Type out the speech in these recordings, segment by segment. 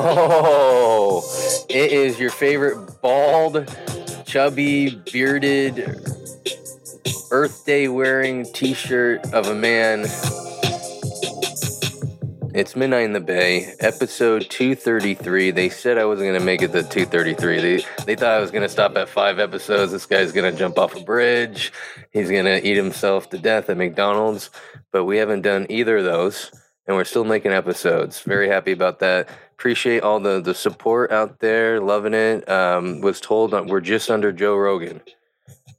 Oh, it is your favorite bald, chubby, bearded, Earth Day wearing t shirt of a man. It's Midnight in the Bay, episode 233. They said I wasn't going to make it to 233. They, they thought I was going to stop at five episodes. This guy's going to jump off a bridge. He's going to eat himself to death at McDonald's. But we haven't done either of those, and we're still making episodes. Very happy about that. Appreciate all the, the support out there. Loving it. Um, was told that we're just under Joe Rogan.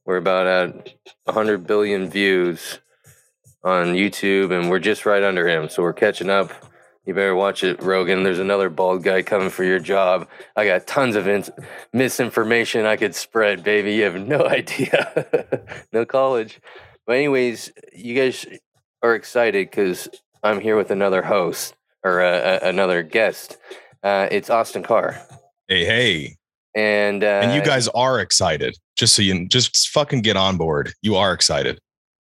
We're about at 100 billion views on YouTube, and we're just right under him. So we're catching up. You better watch it, Rogan. There's another bald guy coming for your job. I got tons of misinformation I could spread, baby. You have no idea. no college. But, anyways, you guys are excited because I'm here with another host or uh, another guest. Uh, it's Austin Carr. Hey, hey. And, uh, and you guys are excited. Just so you just fucking get on board. You are excited.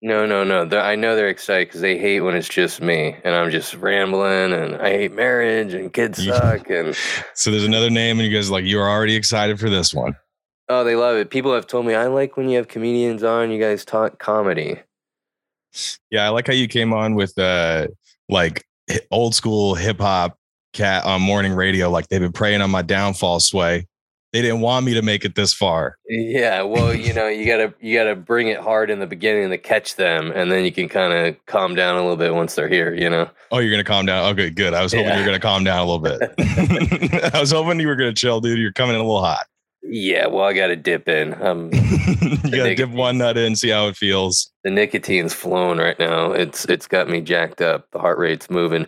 No, no, no. They're, I know they're excited because they hate when it's just me and I'm just rambling and I hate marriage and kids suck. And so there's another name, and you guys are like you're already excited for this one. Oh, they love it. People have told me I like when you have comedians on. You guys talk comedy. Yeah, I like how you came on with uh like old school hip hop cat on morning radio. Like they've been praying on my downfall, sway they didn't want me to make it this far. Yeah, well, you know, you gotta you gotta bring it hard in the beginning to catch them, and then you can kind of calm down a little bit once they're here. You know. Oh, you're gonna calm down. Okay, good. I was hoping yeah. you were gonna calm down a little bit. I was hoping you were gonna chill, dude. You're coming in a little hot. Yeah, well, I got to dip in. Um, you got to dip one nut in, see how it feels. The nicotine's flowing right now. It's it's got me jacked up. The heart rate's moving.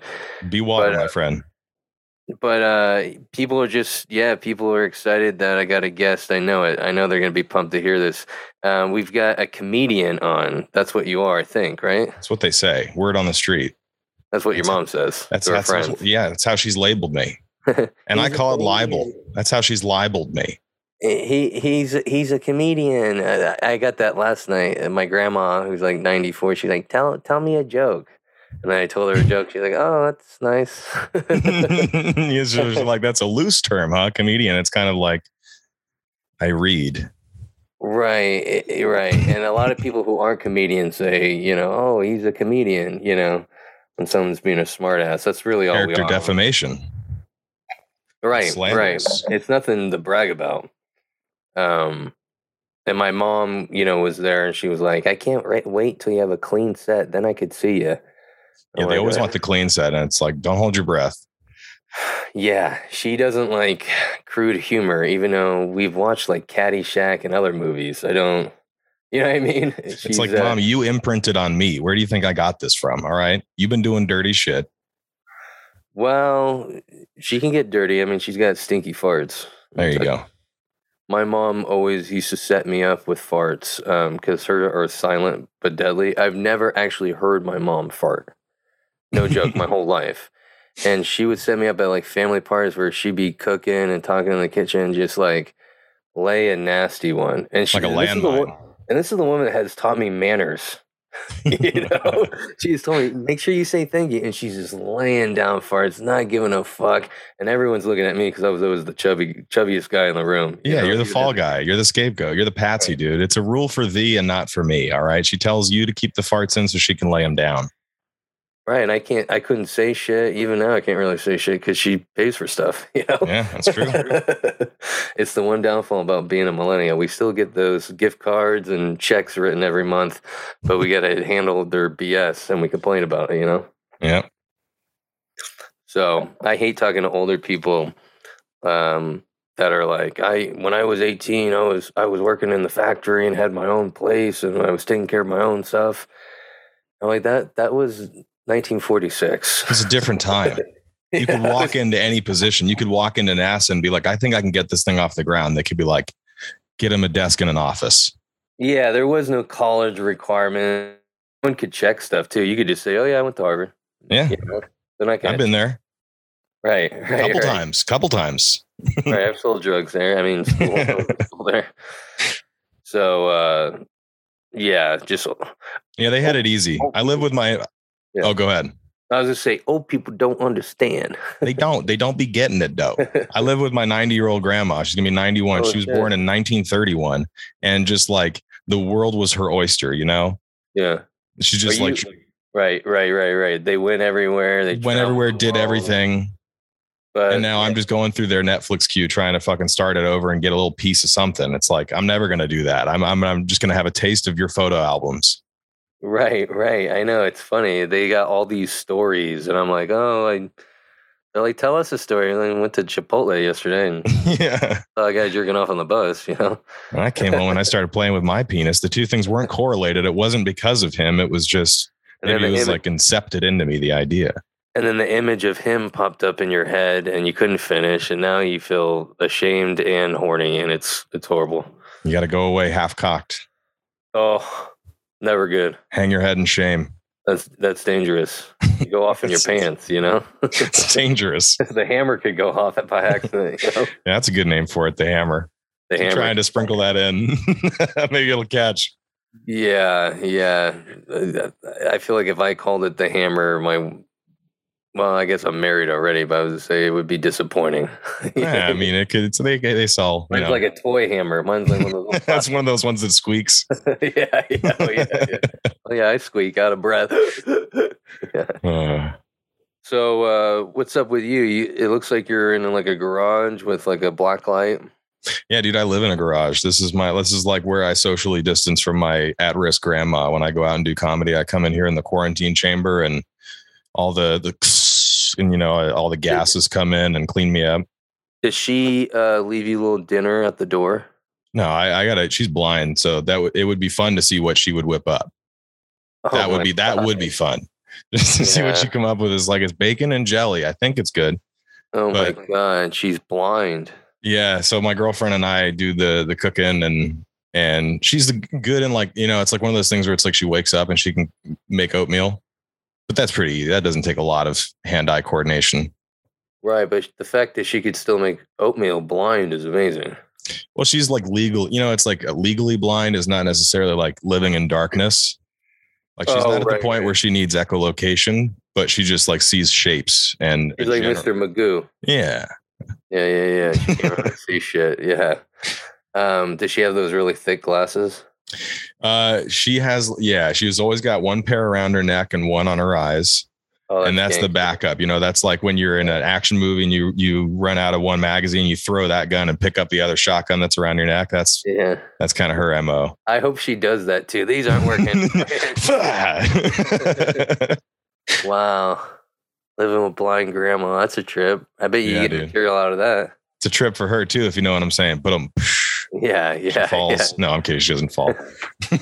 Be water, but, uh, my friend. but uh people are just yeah people are excited that i got a guest. I know it. I know they're going to be pumped to hear this. Um, we've got a comedian on. That's what you are i think right? That's what they say. Word on the street. That's what that's your mom says. that's, that's how, yeah that's how she's labeled me. And i call it libel. that's how she's libeled me Eh, he he's he's a comedian i got that last night my grandma who's like 94 she's like tell tell me a joke and I told her a joke. She's like, "Oh, that's nice." it's just like that's a loose term, huh? Comedian. It's kind of like I read. Right, eh, eh, right. And a lot of people who aren't comedians say, you know, "Oh, he's a comedian." You know, when someone's being a smartass, that's really all character we are. defamation. Right, right. It's nothing to brag about. Um, and my mom, you know, was there, and she was like, "I can't wait till you have a clean set, then I could see you." Yeah, they always want the clean set, and it's like, don't hold your breath. Yeah, she doesn't like crude humor, even though we've watched like Caddyshack and other movies. I don't, you know what I mean? She's, it's like, uh, mom, you imprinted on me. Where do you think I got this from? All right, you've been doing dirty shit. Well, she can get dirty. I mean, she's got stinky farts. There you go. My mom always used to set me up with farts because um, her are silent but deadly. I've never actually heard my mom fart. No joke, my whole life. And she would set me up at like family parties where she'd be cooking and talking in the kitchen, just like lay a nasty one. And she like a landmine. And this is the woman that has taught me manners. you know, she's told me make sure you say thank you, and she's just laying down farts, not giving a fuck, and everyone's looking at me because I was always the chubby, chubbiest guy in the room. You yeah, know? you're the fall guy. You're the scapegoat. You're the patsy, dude. It's a rule for thee and not for me. All right. She tells you to keep the farts in so she can lay them down. Right, and I can't. I couldn't say shit. Even now, I can't really say shit because she pays for stuff. You know. Yeah, that's true. it's the one downfall about being a millennial. We still get those gift cards and checks written every month, but we got to handle their BS, and we complain about it. You know. Yeah. So I hate talking to older people um, that are like, I when I was eighteen, I was I was working in the factory and had my own place, and I was taking care of my own stuff. I'm like that. That was 1946. It's a different time. You could walk into any position. You could walk into NASA and be like, I think I can get this thing off the ground. They could be like, get him a desk in an office. Yeah, there was no college requirement. One could check stuff too. You could just say, "Oh yeah, I went to Harvard." Yeah, you know, then I I've been there. Right, right couple right. times, couple times. right, I've sold drugs there. I mean, school, there. So, uh, yeah, just yeah, they had it easy. I live with my yeah. Oh, go ahead. I was gonna say, old people don't understand. They don't. They don't be getting it though. I live with my 90 year old grandma. She's gonna be 91. Oh, she was shit. born in 1931, and just like the world was her oyster. You know, yeah. she's Are just you- like right, right, right, right. They went everywhere. They went everywhere, did everything, But and now I'm just going through their Netflix queue trying to fucking start it over and get a little piece of something. It's like I'm never gonna do that. I'm I'm I'm just gonna have a taste of your photo albums. Right, right. I know it's funny. They got all these stories, and I'm like, oh, I. They're like, tell us a story. And then went to Chipotle yesterday and yeah. saw a guy jerking off on the bus. You know, When I came home and I started playing with my penis, the two things weren't correlated. It wasn't because of him. It was just maybe it was like incepted into me the idea. and then the image of him popped up in your head, and you couldn't finish, and now you feel ashamed and horny, and it's it's horrible. You got to go away half cocked, Oh, never good. hang your head in shame. That's that's dangerous. You go off in your pants. You know, It's dangerous. the hammer could go off by accident. You know, Yeah, that's a good name for it. The hammer. the hammer. Trying to sprinkle that in. maybe it'll catch. Yeah, yeah. I feel like if I called it the hammer, my well, I guess I'm married already, but I was to say it would be disappointing. Yeah, I mean, it could. So they they sell. You mine's know, like a toy hammer. Mine's like one of those. that's one of those ones that squeaks. yeah, yeah, oh, yeah, yeah. Oh, yeah, I squeak out of breath. yeah. Uh, So, uh, what's up with you? you? It looks like you're in like a garage with like a black light. yeah, dude, I live in a garage. This is my. This is like where I socially distance from my at-risk grandma when I go out and do comedy. I come in here in the quarantine chamber, and all the the and you know all the gases come in and clean me up. Does she uh, leave you a little dinner at the door? No, I, I gotta. She's blind, so that would it would be fun to see what she would whip up. Oh that would be that would be fun. Just to see what Yeah. she come up with is like it's bacon and jelly. I think it's good. Oh my god, she's blind. Yeah. So my girlfriend and I do the the cooking and and she's good and like you know it's like one of those things where it's like she wakes up and she can make oatmeal, but that's pretty. easy. That doesn't take a lot of hand eye coordination. Right, but the fact that she could still make oatmeal blind is amazing. Well, she's like legal. You know, it's like legally blind is not necessarily like living in darkness. Like she's Oh, not at right, the point right. where she needs echolocation, but she just like sees shapes and She's like gener- Mr. Magoo. Yeah. Yeah, yeah, yeah. She can't really see shit. Yeah. Um, does she have those really thick glasses? Uh, she has, yeah, she's always got one pair around her neck and one on her eyes. Oh, and that's the backup. You know, that's like when you're in an action movie and you you run out of one magazine, you throw that gun and pick up the other shotgun that's around your neck. That's Yeah. that's kind of her mo. I hope she does that too. These aren't working. wow. Living with blind grandma. That's a trip. I bet you Yeah, get dude. material out of that. It's a trip for her too, if you know what I'm saying. But um, Yeah, she yeah. falls. No, I'm kidding. She doesn't fall.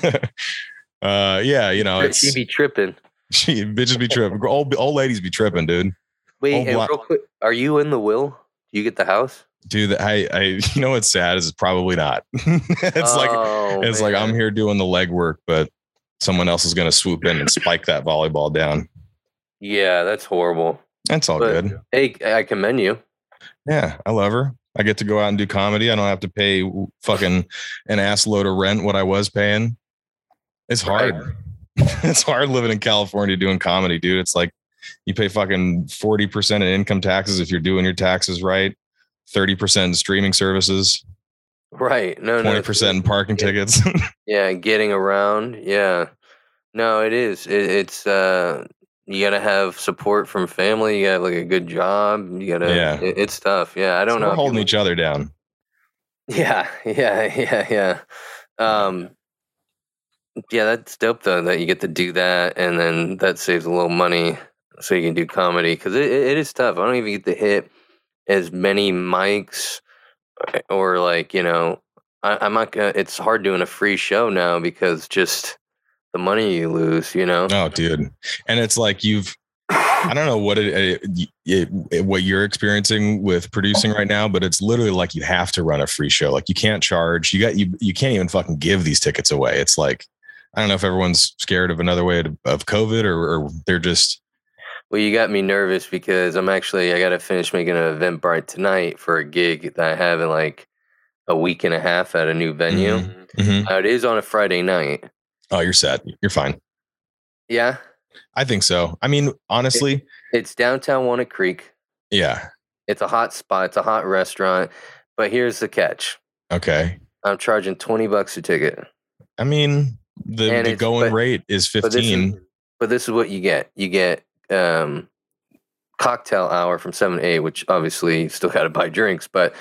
uh, yeah, you know, She'd be tripping. she bitches be tripping. Old old ladies be tripping, dude. Wait, and real quick, are you in the will? Do you get the house? Dude, I I you know what's sad is it's probably not. it's like Oh, It's like I'm here doing the legwork, but someone else is going to swoop in and spike that volleyball down. Yeah, that's horrible. That's all But- good. Hey, I commend you. Yeah, I love her. I get to go out and do comedy. I don't have to pay fucking an ass load of rent what I was paying. It's hard. it's hard living in California doing comedy, dude. It's like you pay fucking 40% in income taxes if you're doing your taxes right, 30% in streaming services, Right. No, no. 20% in parking Yeah. tickets. Yeah, getting around. Yeah. No, it is. It, it's uh you gotta have support from family. You gotta have like a good job. You gotta. Yeah. it- it's tough. Yeah, I don't So know. We're holding each other down. Yeah, yeah, yeah, yeah. Um, yeah, that's dope though that you get to do that, and then that saves a little money, so you can do comedy because it, it is tough. I don't even get to hit as many mics, or like you know, I, I'm not gonna. It's hard doing a free show now because just the money you lose. You know. Oh, dude. And it's like you've, I don't know what it, it, it- what you're experiencing with producing right now, but it's literally like you have to run a free show. Like you can't charge. You got you. You can't even fucking give these tickets away. It's like I don't know if everyone's scared of another way to, of COVID or, or they're just Well, you got me nervous because I'm actually I got to finish making an Eventbrite tonight for a gig that I have in like a week and a half at a new venue. Mhm. Uh, it is on a Friday night. Oh, you're set. You're fine. Yeah. I think so. I mean, honestly, it, it's downtown Walnut Creek. Yeah. It's a hot spot. It's a hot restaurant. But here's the catch. Okay. I'm charging 20 bucks a ticket. I mean, the, the going but, rate is 15. But this is, but this is what you get. You get um, cocktail hour from 7 to 8, which obviously still got to buy drinks, but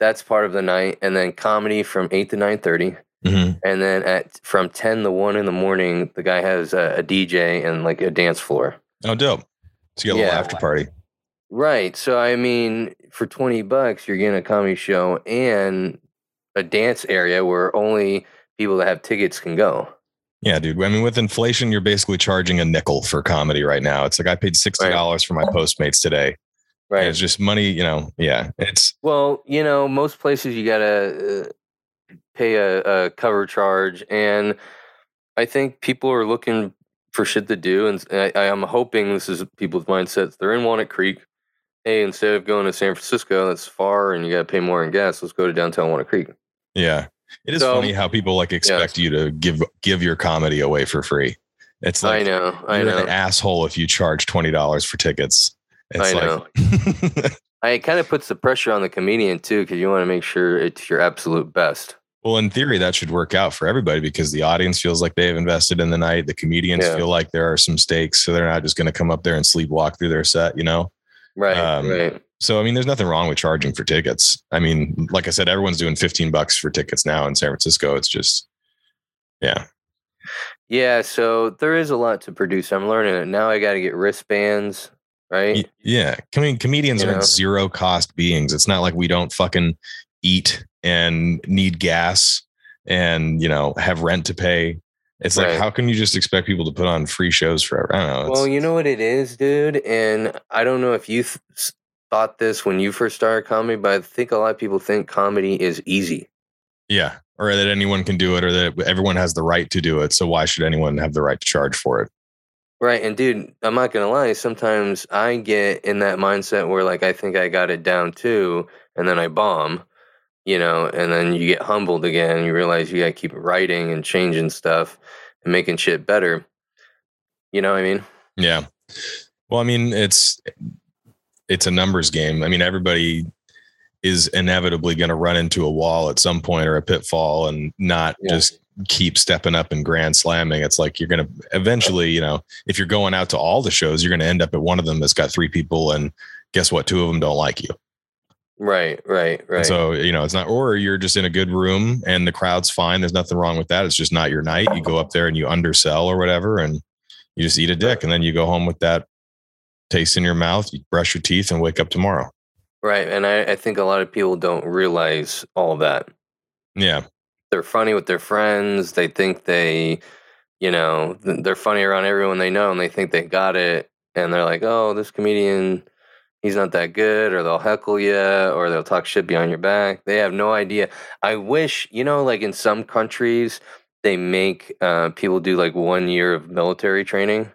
that's part of the night. And then comedy from 8 to 9.30. Mm-hmm. And then at from 10 to 1 in the morning, the guy has a, a DJ and like a dance floor. Oh, dope. So you got a yeah. little after party. Right. So, I mean, for 20 bucks, you're getting a comedy show and a dance area where only people that have tickets can go. Yeah, dude. I mean, with inflation, you're basically charging a nickel for comedy right now. It's like I paid $60 right. for my Postmates today. Right. And it's just money, you know. Yeah. It's well, you know, most places you got to, uh, pay a, a cover charge, and I think people are looking for shit to do, and I, I am hoping this is people's mindsets. They're in Walnut Creek. Hey, instead of going to San Francisco, that's far, and you gotta pay more in gas. Let's go to downtown Walnut Creek. yeah. It is So- funny how people like expect you to give give your comedy away for free. It's like I know, I you're know. an asshole if you charge twenty dollars for tickets. It's I know. like I, it kind of puts the pressure on the comedian too, because you want to make sure it's your absolute best. Well, in theory, that should work out for everybody because the audience feels like they've invested in the night. The comedians Yeah. feel like there are some stakes, so they're not just going to come up there and sleepwalk through their set, you know. Right, Um, right. So, I mean, there's nothing wrong with charging for tickets. I mean, like I said, everyone's doing 15 bucks for tickets now in San Francisco. It's just, yeah, Yeah, so there is a lot to produce. I'm learning it now. I got to get wristbands, right? Yeah. I mean, comedians You are zero cost beings. It's not like we don't fucking eat and need gas and you know have rent to pay. It's like, how can you just expect people to put on free shows forever? I don't know. It's- Well, you know what it is, dude, and I don't know if you th- thought this when you first started comedy, but I think a lot of people think comedy is easy. Yeah. Or that anyone can do it or that everyone has the right to do it. So why should anyone have the right to charge for it? Right. And dude, I'm not gonna lie, sometimes I get in that mindset where like I think I got it down too, and then I bomb, you know, and then you get humbled again you realize you gotta keep writing and changing stuff and making shit better. You know what I mean? Yeah. Well, I mean, it's it's a numbers game. I mean, everybody is inevitably going to run into a wall at some point or a pitfall and not Yeah. just keep stepping up and grand slamming. It's like you're going to eventually, you know, if you're going out to all the shows, you're going to end up at one of them that's got three people and guess what? Two of them don't like you. Right, right, And right. so, you know, it's not, or you're just in a good room and the crowd's fine. There's nothing wrong with that. It's just not your night. You go up there and you undersell or whatever, and you just eat a dick. And then you go home with that taste in your mouth, you brush your teeth and wake up tomorrow. right. And I, I think a lot of people don't realize all that. Yeah. they're funny with their friends. They think they, you know, they're funny around everyone they know, and they think they got it. And they're like, "Oh, this comedian, he's not that good," or they'll heckle you, or they'll talk shit behind your back. They have no idea. I wish, you know, like in some countries, they make uh, people do like one year of military training.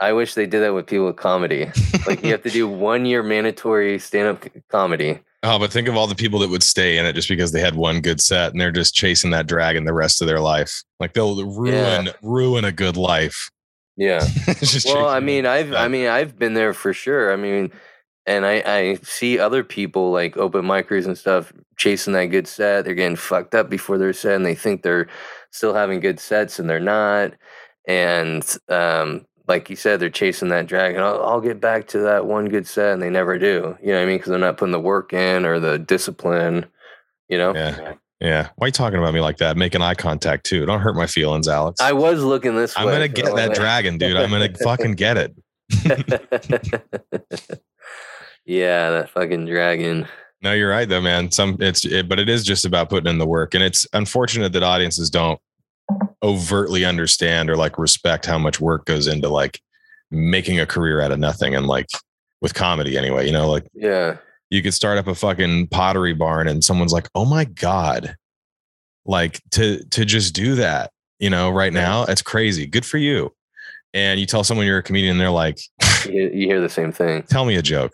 I wish they did that with people with comedy. Like you have to do one year mandatory stand up comedy. oh, but think of all the people that would stay in it just because they had one good set and they're just chasing that dragon the rest of their life. Like they'll ruin ruin a good life. Yeah. Well i mean i've i mean i've been there for sure i mean and i i see other people like open micers and stuff chasing that good set they're getting fucked up before their set and they think they're still having good sets and they're not and um like you said they're chasing that dragon I'll, I'll get back to that one good set and they never do you know what i mean because they're not putting the work in or the discipline you know Yeah. Yeah. Why are you talking about me like that? Making eye contact too. Don't hurt my feelings, Alex. i was looking this I'm way gonna get that dragon, dude. I'm gonna fucking get it. yeah, that fucking dragon. No, you're right though, man. Some it's it, but it is just about putting in the work, and it's unfortunate that audiences don't overtly understand or like respect how much work goes into like making a career out of nothing, and like with comedy anyway. You know, like Yeah. you could start up a fucking pottery barn, and someone's like, "Oh my god," like to to just do that, you know, right now, it's crazy. Good for you. And you tell someone you're a comedian, they're like, You, you hear the same thing. "Tell me a joke."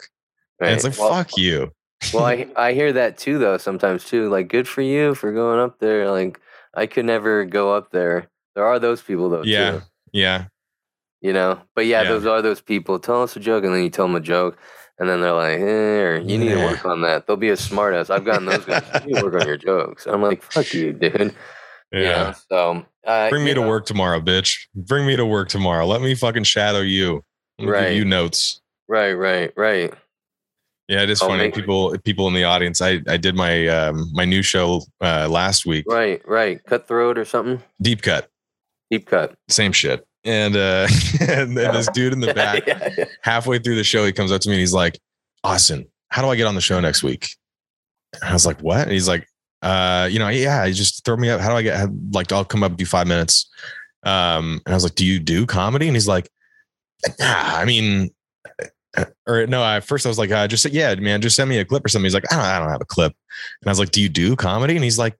Right? And it's like, well, "Fuck you." well, I I hear that too though sometimes too. Like, good for you for going up there. Like, I could never go up there. There are those people though. Yeah. Too. Yeah. you know. But yeah, Yeah. those are those people. Tell us a joke, and then you tell them a joke, and then they're like, eh, you need to work on that. They'll be a smartass. I've gotten those guys. you need to work on your jokes. I'm like, fuck you, dude. Yeah. Know, so uh, Bring me you to work tomorrow, bitch. Bring me to work tomorrow. Let me fucking shadow you. Right. give you notes. Right, right, right. Yeah, it is funny. People people in the audience. I I did my um my new show uh last week. Right, right. Cutthroat or something. Deep cut. Deep cut. Same shit. And uh and then this dude in the back yeah, yeah. halfway through the show, he comes up to me and he's like, Austin, how do I get on the show next week? And I was like, what? And he's like, uh, you know, yeah, you just throw me up. How do I get how- like I'll come up do five minutes. Um, and I was like, Do you do comedy? And he's like, Nah, I mean, or no, I first I was like, uh, just yeah, man, just send me a clip or something. He's like, I don't, I don't have a clip. And I was like, Do you do comedy? And he's like,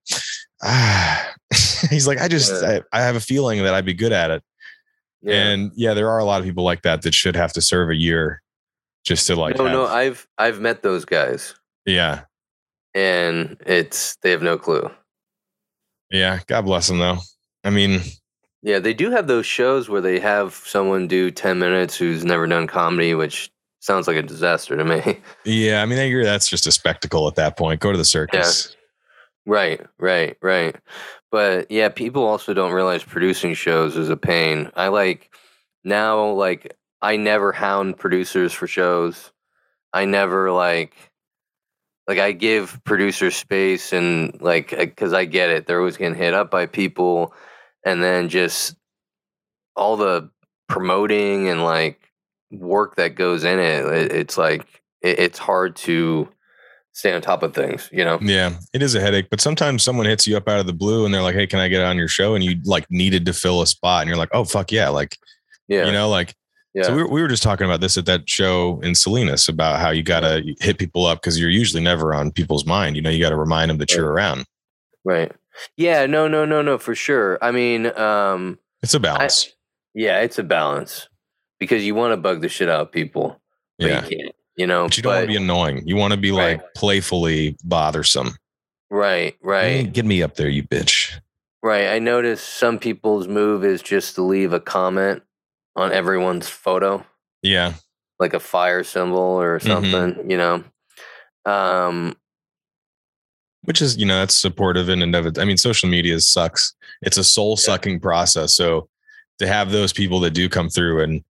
ah, he's like, I just I, I have a feeling that I'd be good at it. Yeah. And yeah, there are a lot of people like that that should have to serve a year just to like. no, no. I've I've met those guys, yeah, and it's they have no clue. yeah. God bless them though. I mean, Yeah, they do have those shows where they have someone do ten minutes who's never done comedy, which sounds like a disaster to me. yeah. I mean, I agree. That's just a spectacle at that point. Go to the circus. Right, right, right. But yeah, people also don't realize producing shows is a pain. I like now like I never hound producers for shows. I never like like I give producers space and like cuz I get it. They're always getting hit up by people and then just all the promoting and like work that goes in it, it it's like it, it's hard to stay on top of things, you know. Yeah, it is a headache, but sometimes someone hits you up out of the blue and they're like, "Hey, can I get on your show?" And you like needed to fill a spot, and you're like, "Oh fuck yeah!" Like Yeah. you know, like yeah. So we were, we were just talking about this at that show in Salinas about how you got to hit people up because you're usually never on people's mind. You know, you got to remind them that you're around. Right. Yeah, no, no, no, no, for sure. I mean, um, It's a balance. yeah, it's a balance because you want to bug the shit out of people, but yeah. you can't, you know. But you don't want to be annoying. You want to be Right. like playfully bothersome. right, right, Get me up there, you bitch. right. I noticed some people's move is just to leave a comment on everyone's photo, Yeah. like a fire symbol or Mm-hmm. something, you know. Um, Which is, you know, that's supportive and of it. I mean, social media sucks. It's a soul sucking process. So to have those people that do come through and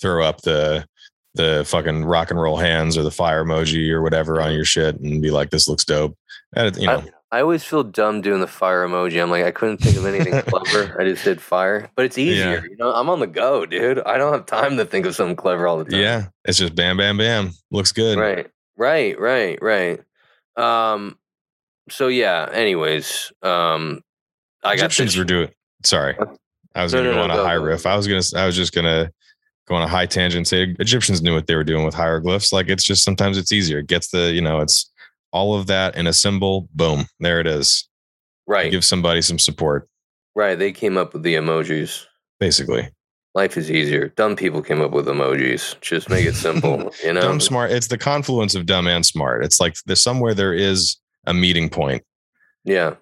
throw up the the fucking rock and roll hands or the fire emoji or whatever on your shit and be like, this looks dope. And, you know, I always feel dumb doing the fire emoji. I'm like, I couldn't think of anything clever. I just did fire, but it's easier. You know, I'm on the go, dude. I don't have time to think of something clever all the time. Yeah, it's just bam, bam, bam. Looks good. Right. Right. Right. Right. Um. So yeah. Anyways, um, I got Egyptians this. were doing. Sorry, I was No, going to no, go no, on a go, high riff. I was going to. I was just going to go on a high tangent. Say Egyptians knew what they were doing with hieroglyphs. Like it's just sometimes it's easier. It gets the you know it's all of that in a symbol. Boom, there it is. right. Give somebody some support. Right. They came up with the emojis. Basically, Life is easier. Dumb people came up with emojis. Just make it simple. You know. dumb smart. It's the confluence of dumb and smart. It's like there's somewhere there is a meeting point. Yeah.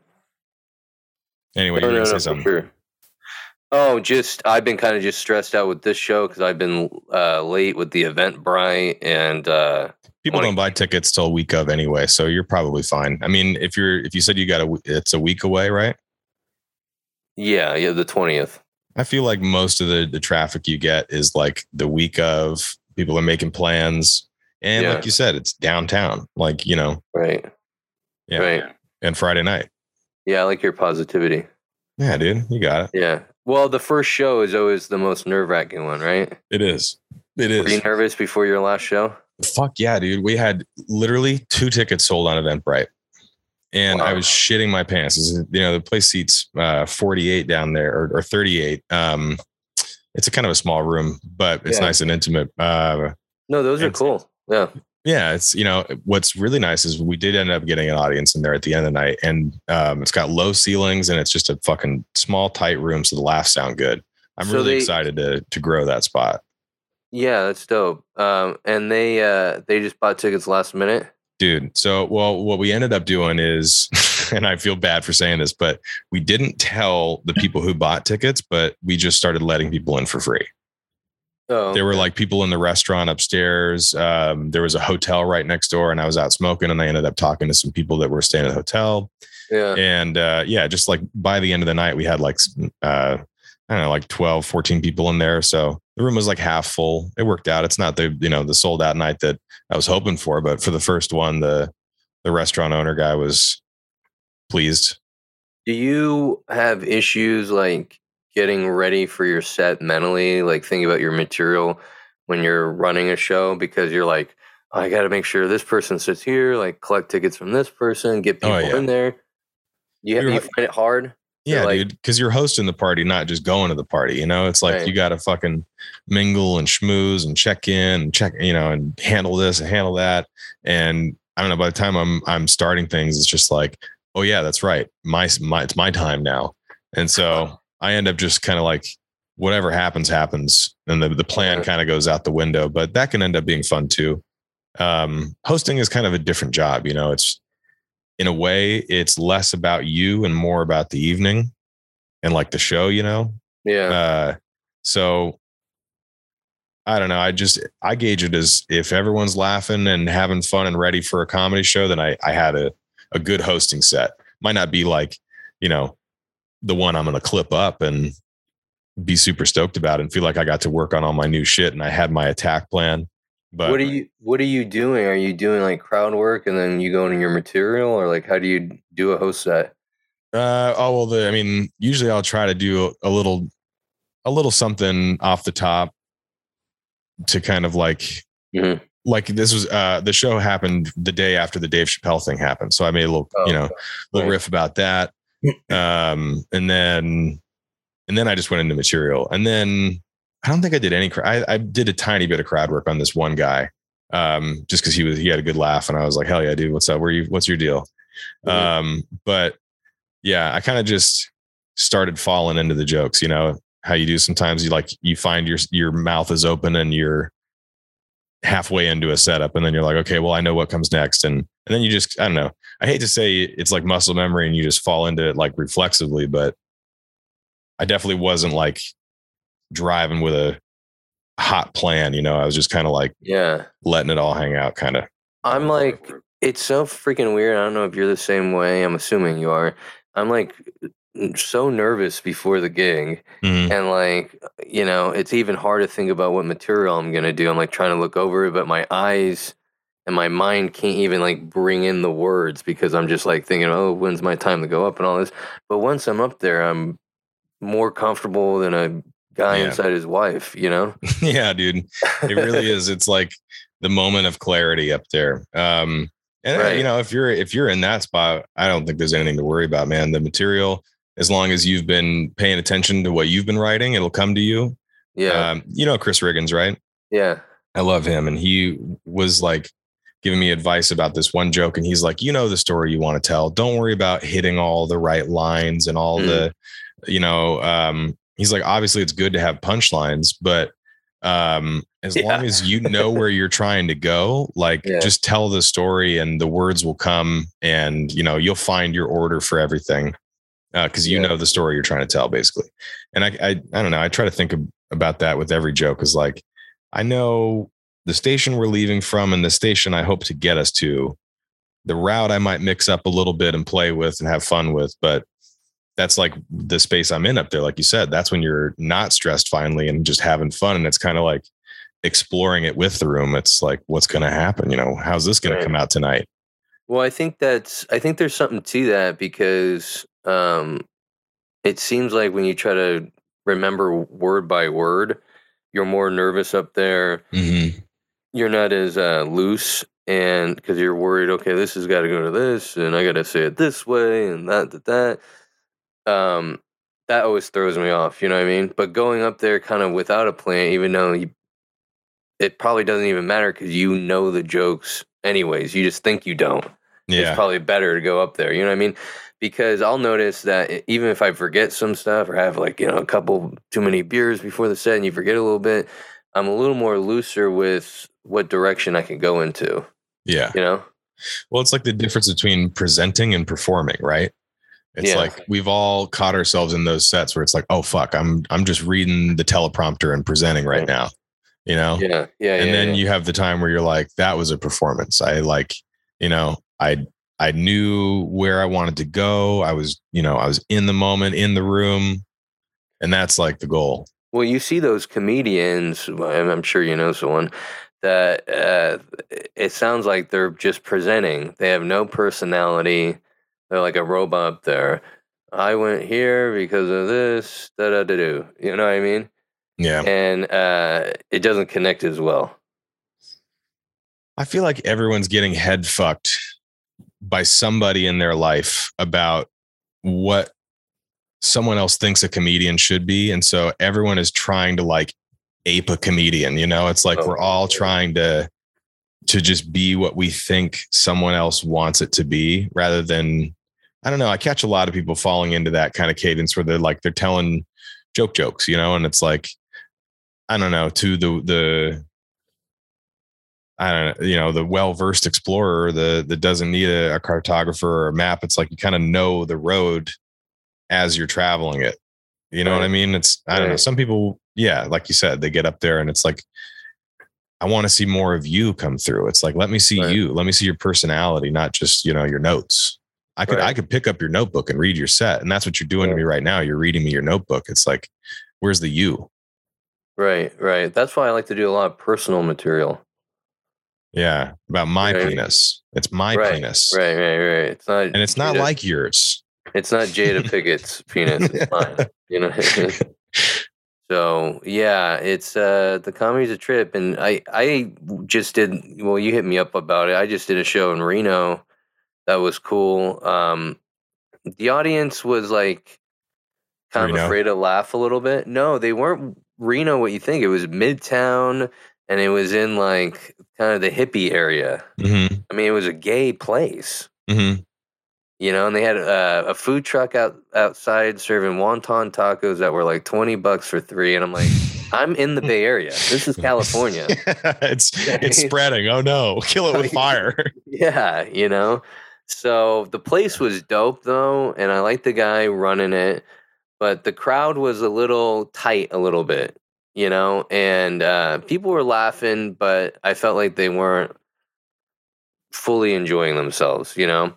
Anyway, No, you no, no, for something. sure. Oh, just I've been kind of just stressed out with this show because I've been uh, late with the Eventbrite and uh, People Wanna- don't buy tickets till week of anyway, so you're probably fine. I mean, if you're if you said you got a, it's a week away, right? yeah, yeah, the twentieth. I feel like most of the the traffic you get is like the week of. People are making plans, and Yeah. like you said, it's downtown. Like you know, Right. yeah, Right. and Friday night. Yeah, I like your positivity. Yeah, dude, you got it. Yeah. Well, the first show is always the most nerve wracking one, right? It is. It is. Were you nervous before your last show? Fuck yeah, dude. We had literally two tickets sold on Eventbrite. And I was shitting my pants. You know, the place seats uh, 48 down there or, or 38. Um, it's a kind of a small room, but it's Yeah. nice and intimate. Uh, No, those are cool. Yeah. Yeah, it's, you know, what's really nice is we did end up getting an audience in there at the end of the night. And um, it's got low ceilings and it's just a fucking small, tight room. So the laughs sound good. I'm So really they- excited to, to grow that spot. Yeah, that's dope. Um, and they uh, they just bought tickets last minute. Dude, so well, what we ended up doing is, and I feel bad for saying this, but we didn't tell the people who bought tickets, but we just started letting people in for free. Oh, There were like people in the restaurant upstairs. Um, there was a hotel right next door, and I was out smoking, and I ended up talking to some people that were staying at the hotel. yeah. And uh, yeah, just like by the end of the night, we had like uh, I don't know, like 12, 14 people in there. So the room was like half full. It worked out. It's not the you know the sold out night that I was hoping for, but for the first one, the the restaurant owner guy was pleased. Do you have issues like getting ready for your set mentally, like thinking about your material when you're running a show because you're like, "Oh, I got to make sure this person sits here, like collect tickets from this person, get oh, people Oh, yeah. in there. You, You're you find it hard? Yeah, like- dude, because you're hosting the party, not just going to the party. You know, it's like Right. you got to fucking mingle and schmooze and check in and check, you know, and handle this and handle that. And I don't know. By the time I'm I'm starting things, it's just like, oh yeah, that's right. My my it's my time now. And so I end up just kind of like whatever happens happens, and the the plan kind of goes out the window. But that can end up being fun too. Um, hosting is kind of a different job. You know, it's in a way it's less about you and more about the evening and like the show you know Yeah. uh so i don't know i just i gauge it as if everyone's laughing and having fun and ready for a comedy show then i i had a, a good hosting set might not be like you know the one i'm gonna clip up and be super stoked about and feel like i got to work on all my new shit and i had my attack plan but what are you What are you doing? Are you doing like crowd work and then you go into your material, or like how do you do a host set? Uh, oh well, the I mean, usually I'll try to do a little, a little something off the top to kind of like, Mhm. like this was uh the show happened the day after the Dave Chappelle thing happened, so I made a little, Oh, you know, okay. little riff about that, um, and then, and then I just went into material, and then I don't think I did any. I, I did a tiny bit of crowd work on this one guy, um, just because he was he had a good laugh, and I was like, hell yeah, dude, what's up? Where you? What's your deal? Mhm. Um, but yeah, I kind of just started falling into the jokes, you know, how you do sometimes you like you find your your mouth is open and you're halfway into a setup and then you're like, okay, well, I know what comes next. And and then you just I don't know. I hate to say it's like muscle memory and you just fall into it like reflexively, but I definitely wasn't like driving with a hot plan, you know. I was just kind of like Yeah. letting it all hang out kind of. I'm like, it's so freaking weird. I don't know if you're the same way. I'm assuming you are. I'm like so nervous before the gig. Mhm. And like, you know, it's even hard to think about what material I'm going to do. I'm like trying to look over it, but my eyes and my mind can't even like bring in the words because I'm just like thinking, oh, when's my time to go up and all this. But once I'm up there, I'm more comfortable than a guy Yeah. inside his wife, you know? yeah, dude. It really is. It's like the moment of clarity up there. Um, and uh, Right. you know, if you're if you're in that spot, I don't think there's anything to worry about, man. The material, as long as you've been paying attention to what you've been writing, it'll come to you. yeah. Um, you know Chris Riggins, right? yeah. I love him, and he was like giving me advice about this one joke, and he's like, "You know the story you want to tell. Don't worry about hitting all the right lines and all Mm. the, you know." Um, he's like, obviously, it's good to have punchlines, but um, as Yeah. long as you know where you're trying to go, like Yeah. just tell the story, and the words will come, and you know you'll find your order for everything because you Yeah. know the story you're trying to tell, basically. And I, I, I don't know. I try to think ab- about that with every joke. Is like. I know the station we're leaving from and the station I hope to get us to, the route I might mix up a little bit and play with and have fun with, but that's like the space I'm in up there. Like you said, that's when you're not stressed finally and just having fun. And it's kind of like exploring it with the room. It's like, what's going to happen? You know, how's this going Right. to come out tonight? Well, I think that's I think there's something to that because um it seems like when you try to remember word by word, you're more nervous up there. Mm-hmm. You're not as uh, loose and because you're worried, okay, this has got to go to this and I got to say it this way and that that that. Um that always throws me off, you know what I mean? But going up there kind of without a plan, even though you, it probably doesn't even matter because you know the jokes anyways. You just think you don't Yeah. it's probably better to go up there. You know what I mean? Because I'll notice that even if I forget some stuff or have like, you know, a couple too many beers before the set and you forget a little bit, I'm a little more looser with what direction I can go into, yeah. you know? Well, it's like the difference between presenting and performing, right? It's Yeah. like we've all caught ourselves in those sets where it's like, oh fuck, I'm I'm just reading the teleprompter and presenting right Right. now. you know? Yeah, yeah, and yeah, then yeah. you have the time where you're like, that was a performance. I like, you know, I I knew where I wanted to go. I was, you know, I was in the moment, in the room. And that's like the goal. Well, you see those comedians, and I'm sure you know someone that uh, it sounds like they're just presenting. They have no personality. They're like a robot up there. I went here because of this, da da da do. You know what I mean? Yeah. And uh, it doesn't connect as well. I feel like everyone's getting head fucked by somebody in their life about what someone else thinks a comedian should be. And so everyone is trying to like ape a comedian, you know? It's like Oh, we're all trying to to just be what we think someone else wants it to be rather than I don't know. I catch a lot of people falling into that kind of cadence where they're like they're telling joke jokes, you know, and it's like I don't know, to the the I don't know, you know, the well-versed explorer, the that doesn't need a, a cartographer or a map. It's like you kind of know the road as you're traveling it. You know what I mean? It's I don't know. Some people, yeah, like you said, they get up there and it's like, I want to see more of you come through. It's like, let me see Right. you. Let me see your personality, not just, you know, your notes. I could I could pick up your notebook and read your set. And that's what you're doing Yeah. to me right now. You're reading me your notebook. It's like, where's the you? Right, right. That's why I like to do a lot of personal material. Yeah. About my Right. penis. It's my right, penis. Right, right, right. It's not And it's not like yours. it's not Jada Pinkett's penis. It's mine. You know. So yeah, it's uh the comedy's a trip, and I I just did well. You hit me up about it. I just did a show in Reno that was cool. Um, the audience was like kind Reno? of afraid to laugh a little bit. No, they weren't Reno. What you think? It was Midtown, and it was in like kind of the hippie area. hmm I mean, it was a gay place hmm you know, and they had uh, a food truck out outside serving wonton tacos that were like twenty bucks for three, and I'm like, I'm in the Bay Area. This is California. it's it's spreading. Oh no. Kill it with fire. yeah, you know. So the place was dope though, and I liked the guy running it, but the crowd was a little tight, a little bit, you know, and uh, people were laughing, but I felt like they weren't fully enjoying themselves, you know.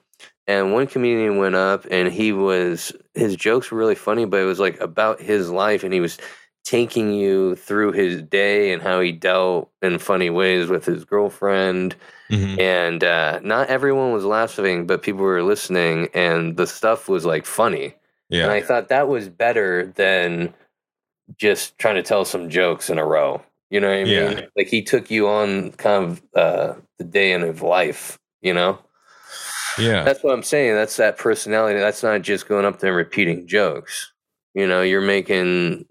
And one comedian went up, and he was his jokes were really funny, but it was like about his life, and he was taking you through his day and how he dealt in funny ways with his girlfriend Mhm. and uh, not everyone was laughing, but people were listening, and the stuff was like funny. Yeah. And I thought that was better than just trying to tell some jokes in a row. You know what I mean? Yeah. Like he took you on kind of uh, the day in his life. You know, yeah. that's what I'm saying. That's that personality. That's not just going up there and repeating jokes. You know, you're making,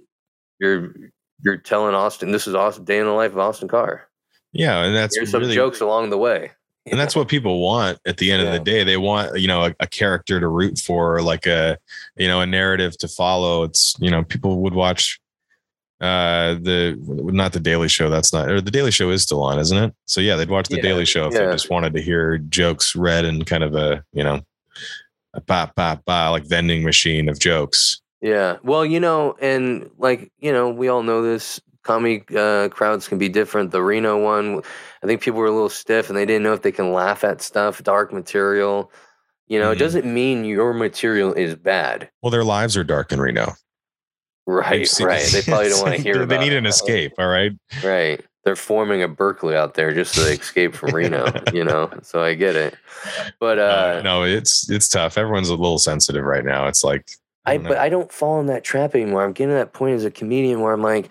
you're you're telling Austin. This is Austin day in the life of Austin Carr. Yeah. And that's Here's some really jokes along the way. and that's what people want at the end of the day they want you know a, a character to root for like a you know a narrative to follow it's you know people would watch uh the not the daily show that's not or the daily show is still on isn't it so yeah they'd watch the Yeah, daily show if yeah. they just wanted to hear jokes read and kind of a you know a pop pop pop like vending machine of jokes Yeah. Well, you know, and like, you know, we all know this comedy uh, crowds can be different. The Reno one, I think people were a little stiff and they didn't know if they can laugh at stuff, dark material. You know, Mhm. it doesn't mean your material is bad. well their lives are dark in reno Right, They've seen- right. They probably don't want to hear they about need it. an escape all right Right. They're forming a Berkeley out there just to escape from Reno, you know? So I get it. But uh, uh, no it's it's tough everyone's a little sensitive right now it's like I don't but. I don't fall in that trap anymore. I'm getting to that point as a comedian where I'm like,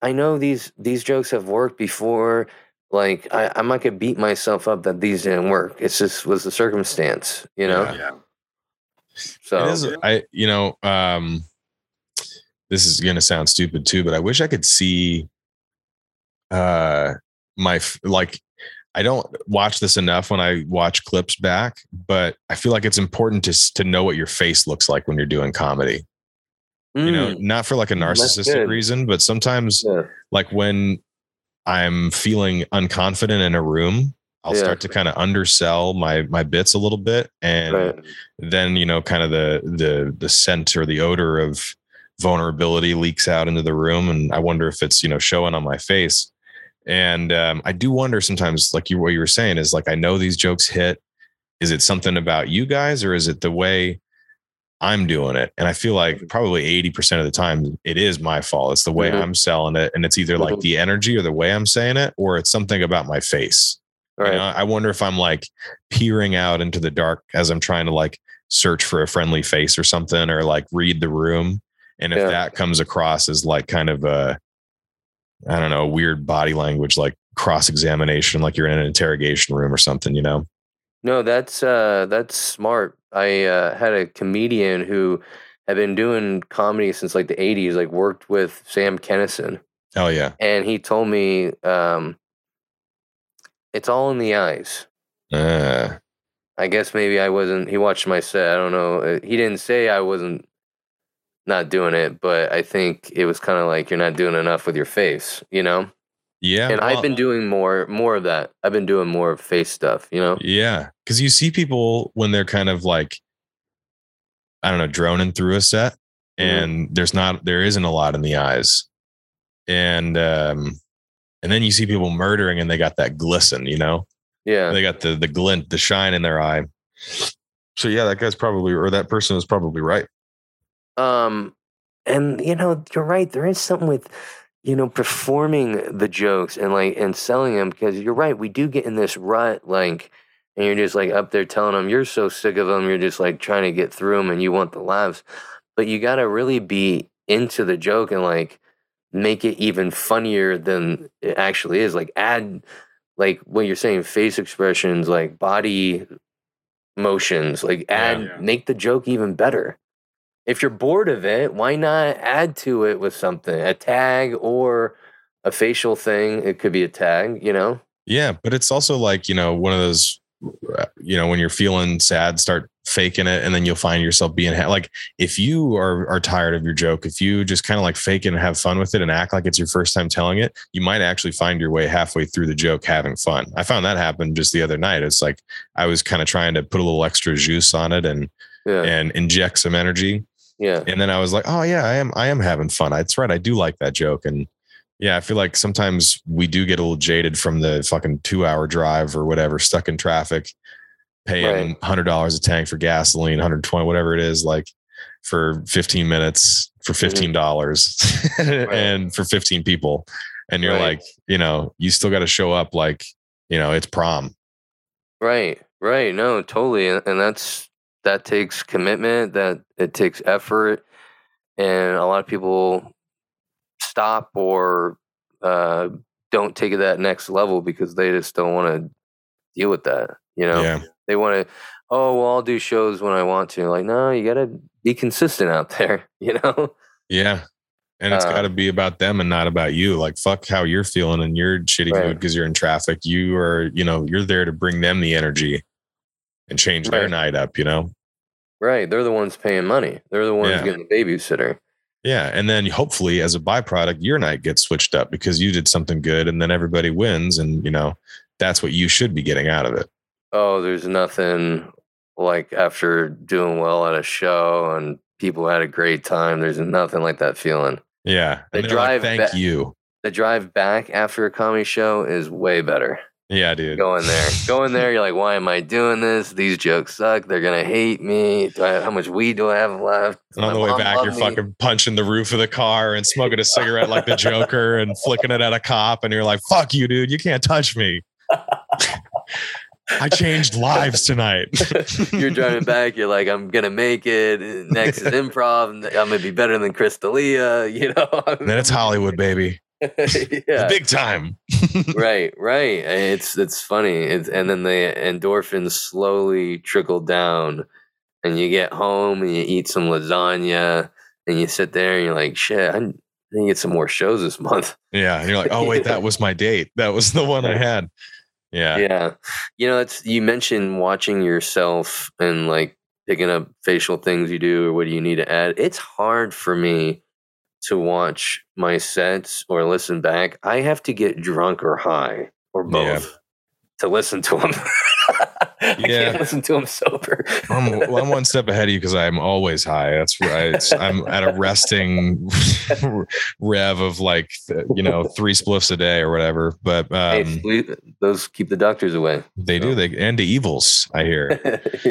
I know these these jokes have worked before. Like I, I'm not gonna beat myself up that these didn't work. It's just was the circumstance, you know. Yeah. So It is. I you know, um, this is gonna sound stupid too, but I wish I could see uh my like I don't watch this enough when I watch clips back, but I feel like it's important to to know what your face looks like when you're doing comedy. You know, Mm, not for like a narcissistic reason, but sometimes yeah. like when I'm feeling unconfident in a room, I'll Yeah. start to kind of undersell my my bits a little bit and Right. then you know kind of the the the scent or the odor of vulnerability leaks out into the room and i wonder if it's you know showing on my face And um, I do wonder sometimes, like you what you were saying is like I know these jokes hit. Is it something about you guys, or is it the way I'm doing it? And I feel like Mm-hmm. probably 80% of the time it is my fault. It's the way Mhm. I'm selling it. And it's either like Mhm. the energy or the way I'm saying it, or it's something about my face. You know, I wonder if I'm like peering out into the dark as I'm trying to like search for a friendly face or something, or like read the room. And if Yeah. that comes across as like kind of a, I don't know, weird body language, like cross examination, like you're in an interrogation room or something, you know? No, that's uh that's smart. I uh, had a comedian who had been doing comedy since like the 80s, like worked with Sam Kinison, Oh, yeah. and he told me um it's all in the eyes. Uh, I guess maybe I wasn't he watched my set. I don't know. Uh, He didn't say I wasn't not doing it, but I think it was kind of like you're not doing enough with your face, you know? yeah. and well, I've been doing more more of that. I've been doing more of face stuff, you know? Yeah. Cause you see people when they're kind of like, I don't know, droning through a set Mhm. and there's not, there isn't a lot in the eyes. And, um, and then you see people murdering and they got that glisten, you know, Yeah. they got the, the glint, the shine in their eye. So yeah, that guy's probably, or that person is probably right. Um, and you know, you're right. There is something with, you know, performing the jokes and like and selling them because you're right. We do get in this rut, like, and you're just like up there telling them you're so sick of them. You're just like trying to get through them and you want the laughs, but you got to really be into the joke and like make it even funnier than it actually is. Like add, like what you're saying, face expressions, like body motions, like add, Yeah. make the joke even better if you're bored of it, why not add to it with something, a tag or a facial thing? It could be a tag, you know? Yeah. But it's also like, you know, one of those, uh, you know, when you're feeling sad, start faking it. And then you'll find yourself being ha- like, if you are, are tired of your joke, if you just kind of like fake it and have fun with it and act like it's your first time telling it, you might actually find your way halfway through the joke having fun. I found that happen just the other night. It's like I was kind of trying to put a little extra juice on it and, Yeah. and inject some energy. Yeah. And then I was like, oh yeah, I am I am having fun. That's right. I do like that joke. And yeah, I feel like sometimes we do get a little jaded from the fucking two hour drive or whatever, stuck in traffic, paying Right. hundred dollars a tank for gasoline, 120, whatever it is, like for 15 minutes for Mm-hmm. $15 and for 15 people. And you're Right. like, you know, you still got to show up like, you know, it's prom. Right. Right. No, totally. And, and that's, that takes commitment, that it takes effort. And a lot of people stop or uh, don't take it that next level because they just don't want to deal with that. You know, Yeah. they want to, oh, well, I'll do shows when I want to. Like, no, you got to be consistent out there, you know? Yeah. And it's Uh, got to be about them and not about you. Like, fuck how you're feeling and you're shitty Right. mood because you're in traffic. You are, you know, you're there to bring them the energy and change their night up, you know? Right. They're the ones paying money. They're the ones Yeah. getting the babysitter. Yeah. And then hopefully, as a byproduct, your night gets switched up because you did something good and then everybody wins. And, you know, that's what you should be getting out of it. Oh, there's nothing like after doing well at a show and people had a great time. There's nothing like that feeling. Yeah. The And they're like, drive Thank ba- you. The drive back after a comedy show is way better. Yeah, dude. Going there, going there, you're like, why am I doing this? These jokes suck. They're gonna hate me. Do I how much weed do I have left? And on the way back, you're me. fucking punching the roof of the car and smoking a cigarette like the Joker and flicking it at a cop. And you're like, fuck you, dude. You can't touch me. I changed lives tonight. you're driving back. You're like, I'm gonna make it. Next is improv. I'm gonna be better than Chris D'Elia. You know. Then it's Hollywood, baby. yeah. Big time. right, right. It's it's funny. It's and then the endorphins slowly trickle down, and you get home and you eat some lasagna, and you sit there and you're like, shit, I need get some more shows this month. Yeah. And you're like, oh, wait, that was my date. That was the one I had. Yeah. Yeah, you know, it's you mentioned watching yourself and like picking up facial things you do or what do you need to add. It's hard for me to watch my sets or listen back. I have to get drunk or high or Yeah. both to listen to them. I Yeah. can't listen to them sober. I'm, well, I'm one step ahead of you because I'm always high. That's right. I'm at a resting rev of like, you know, three spliffs a day or whatever. But um, sleep, those keep the doctors away. they do. They and the evils. I hear.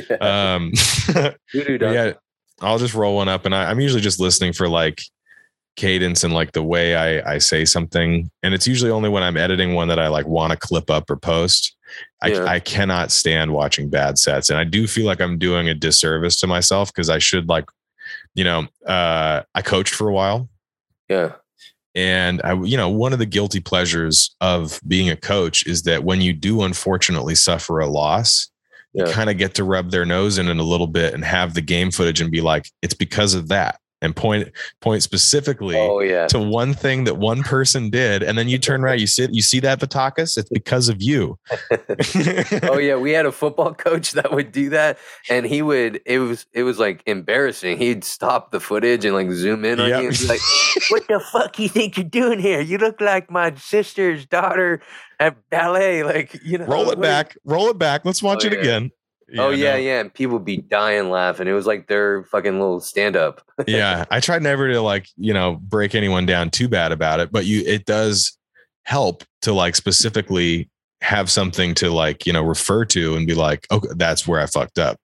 yeah. Um, Voodoo but doctor. yeah, I'll just roll one up, and I, I'm usually just listening for like cadence and like the way I I say something, and it's usually only when I'm editing one that I like want to clip up or post. I, Yeah. I cannot stand watching bad sets, and I do feel like I'm doing a disservice to myself because I should like, you know, uh, I coached for a while, Yeah. and I, you know, one of the guilty pleasures of being a coach is that when you do unfortunately suffer a loss, Yeah. you kind of get to rub their nose in it a little bit and have the game footage and be like, it's because of that, and point point specifically Oh yeah. to one thing that one person did, and then you turn around, you sit, you see that Batakis, it's because of you. oh yeah, we had a football coach that would do that, and he would. It was it was like embarrassing. He'd stop the footage and like zoom in on Yep. you and be like, "What the fuck you think you're doing here? You look like my sister's daughter at ballet. Like you know, roll it back, roll it back. Let's watch Oh, it yeah. again. Oh yeah, yeah. And people would be dying laughing. It was like their fucking little stand up. yeah i tried never to like you know break anyone down too bad about it but you it does help to like specifically have something to like you know refer to and be like okay that's where i fucked up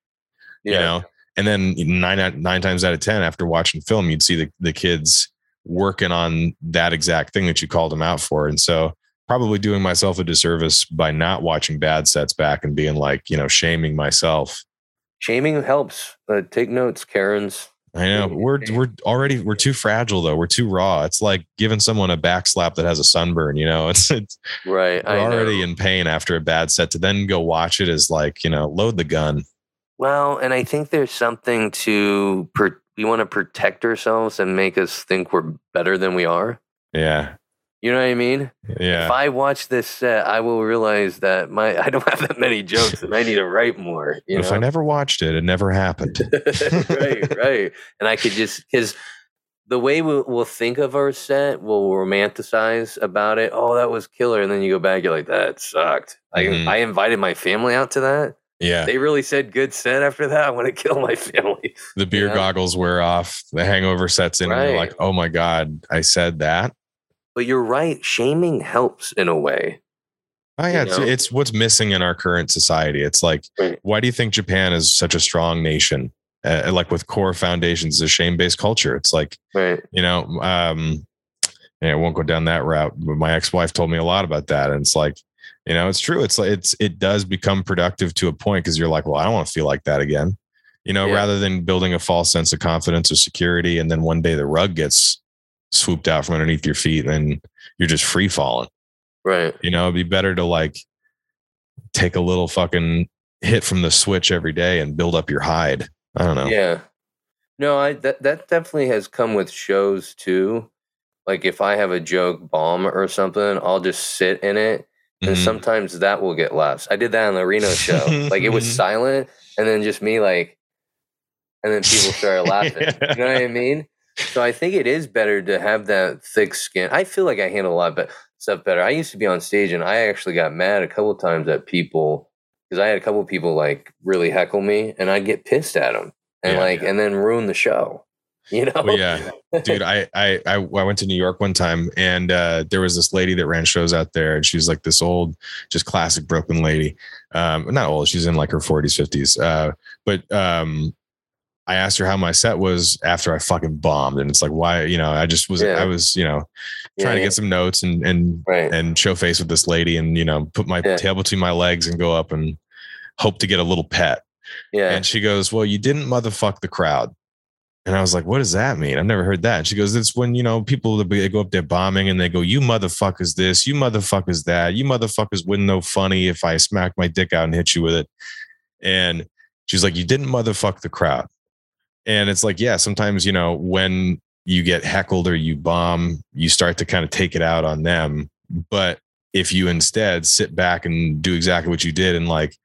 Yeah. you know and then nine out- nine times out of ten after watching film you'd see the, the kids working on that exact thing that you called them out for and so probably doing myself a disservice by not watching bad sets back and being like you know shaming myself Shaming helps. Uh, take notes, Karens. I know but we're we're already we're too fragile though. We're too raw. It's like giving someone a back slap that has a sunburn. You know, it's it's Right. we're I already know. in pain after a bad set. To then go watch it is like you know, load the gun. Well, and I think there's something to per- we want to protect ourselves and make us think we're better than we are. Yeah, You know what I mean? yeah. If I watch this set, I will realize that my I don't have that many jokes and I need to write more. You if know? I never watched it, it never happened. right, right. And I could just because the way we'll, we'll think of our set, we'll romanticize about it. Oh, that was killer, and then you go back, you're like, that sucked. Mhm. I I invited my family out to that. Yeah, They really said good set after that. I want to kill my family. the beer Yeah. goggles wear off. The hangover sets in, and you're like, oh my god, I said that. But you're right. Shaming helps in a way. Oh yeah, it's, know? it's what's missing in our current society. It's like, Right. why do you think Japan is such a strong nation? Uh, like with core foundations, a shame based culture. It's like Right. you know, um, yeah, I won't go down that route. But my ex-wife told me a lot about that, and it's like, you know, it's true. It's like it's it does become productive to a point because you're like, well, I don't want to feel like that again. You know, Yeah. rather than building a false sense of confidence or security, and then one day the rug gets swooped out from underneath your feet, and you're just free falling. Right. You know, it'd be better to like take a little fucking hit from the switch every day and build up your hide. I don't know. Yeah. No, I that that definitely has come with shows too. Like if I have a joke bomb or something, I'll just sit in it, and Mhm. sometimes that will get laughs. I did that on the Reno show. like it was silent, and then just me like, and then people started laughing. You know what I mean? So I think it is better to have that thick skin. I feel like I handle a lot but stuff better. I used to be on stage, and I actually got mad a couple times at people because I had a couple people like really heckle me, and I'd get pissed at them and Yeah. like and then ruin the show. You know? Well, yeah, dude. I, I I I went to New York one time, and uh, there was this lady that ran shows out there, and she was like this old, just classic Brooklyn lady. Um, not old; she's in like her forties, fifties. Uh, but um, I asked her how my set was after I fucking bombed, and it's like, why? You know, I just was, Yeah. I was, you know, Yeah, trying to yeah. get some notes and and right. and show face with this lady, and you know, put my Yeah. tail between my legs and go up and hope to get a little pet. Yeah. And she goes, Well, you didn't motherfuck the crowd. And I was like, What does that mean? I've never heard that. And she goes, It's when, you know, people they go up there bombing and they go, You motherfuckers this, you motherfuckers that, you motherfuckers wouldn't know funny if I smacked my dick out and hit you with it. And she's like, You didn't motherfuck the crowd. And it's like, yeah, sometimes, you know, when you get heckled or you bomb, you start to kind of take it out on them. But if you instead sit back and do exactly what you did and like,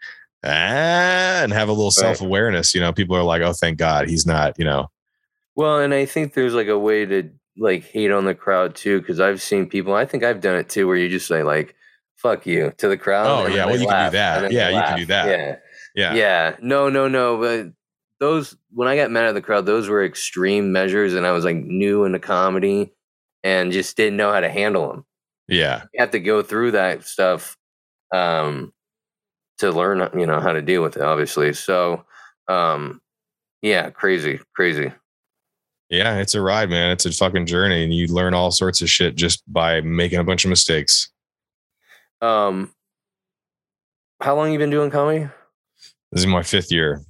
ah, and have a little self awareness, you know, people are like, oh, thank God he's not, you know, Well, and I think there's like a way to like hate on the crowd too, because I've seen people. I think I've done it too, where you just say like, fuck you to the crowd. Oh, yeah, well, you can do that. Yeah, you can do that. Yeah. Yeah. Yeah. No, no, no. But those when I got mad at the crowd, those were extreme measures, and I was like new into comedy and just didn't know how to handle them. Yeah. You have to go through that stuff um, to learn, you know, how to deal with it. Obviously, so um, yeah, crazy, crazy. Yeah, it's a ride, man. It's a fucking journey, and you learn all sorts of shit just by making a bunch of mistakes. Um, how long you been doing comedy? This is my fifth year.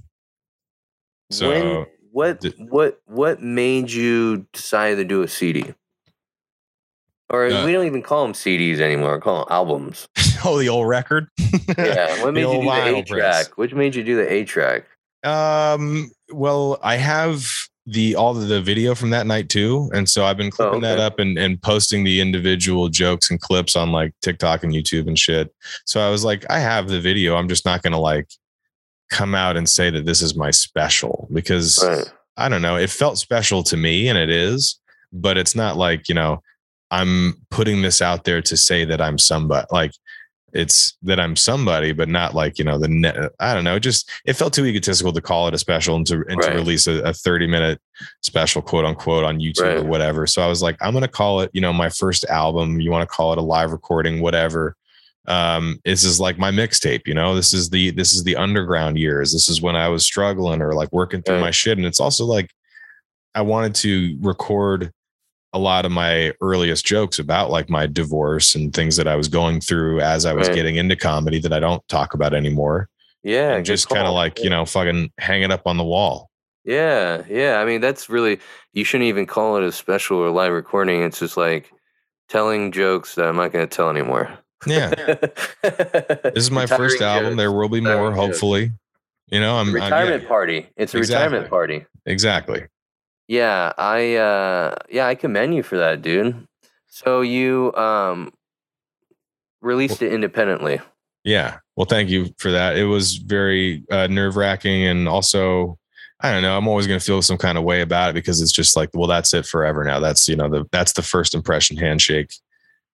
So when, what d- what what made you decide to do a CD? Or Uh, we don't even call them CDs anymore. We call them albums. oh, the old record. Yeah. What The made you do the A track? Which made you do the A track? Um, well, I have the all of the video from that night too, and so I've been clipping that okay. up and and posting the individual jokes and clips on like TikTok and YouTube and shit. So I was like, I have the video. I'm just not gonna like come out and say that this is my special because Right. I don't know. It felt special to me, and it is, but it's not like you know I'm putting this out there to say that I'm somebody. Like it's that I'm somebody, but not like you know the net. I don't know. Just it felt too egotistical to call it a special and to and to release a, a 30 minute special, quote unquote, on YouTube or whatever. So I was like, I'm gonna call it. You know, my first album. You want to call it a live recording, whatever. Um, this is like my mixtape. You know, this is the this is the underground years. This is when I was struggling or like working through Right. my shit. And it's also like I wanted to record a lot of my earliest jokes about like my divorce and things that I was going through as I was Right. getting into comedy that I don't talk about anymore. Yeah. just kind of like, you know, fucking hang it up on the wall. Yeah, yeah. I mean, that's really you shouldn't even call it a special or live recording. It's just like telling jokes that I'm not going to tell anymore. Yeah. this This is my first album. There will be more, jokes. hopefully. You know, I'm, I'm- yeah, retirement party. It's a Exactly. retirement party. exactly. Yeah, I uh yeah, I commend you for that, dude. So you um released it independently. Yeah. Well, thank you for that. It was very uh, nerve wracking. And also, I don't know, I'm always going to feel some kind of way about it because it's just like, well, that's it forever now. That's, you know, the, that's the first impression handshake.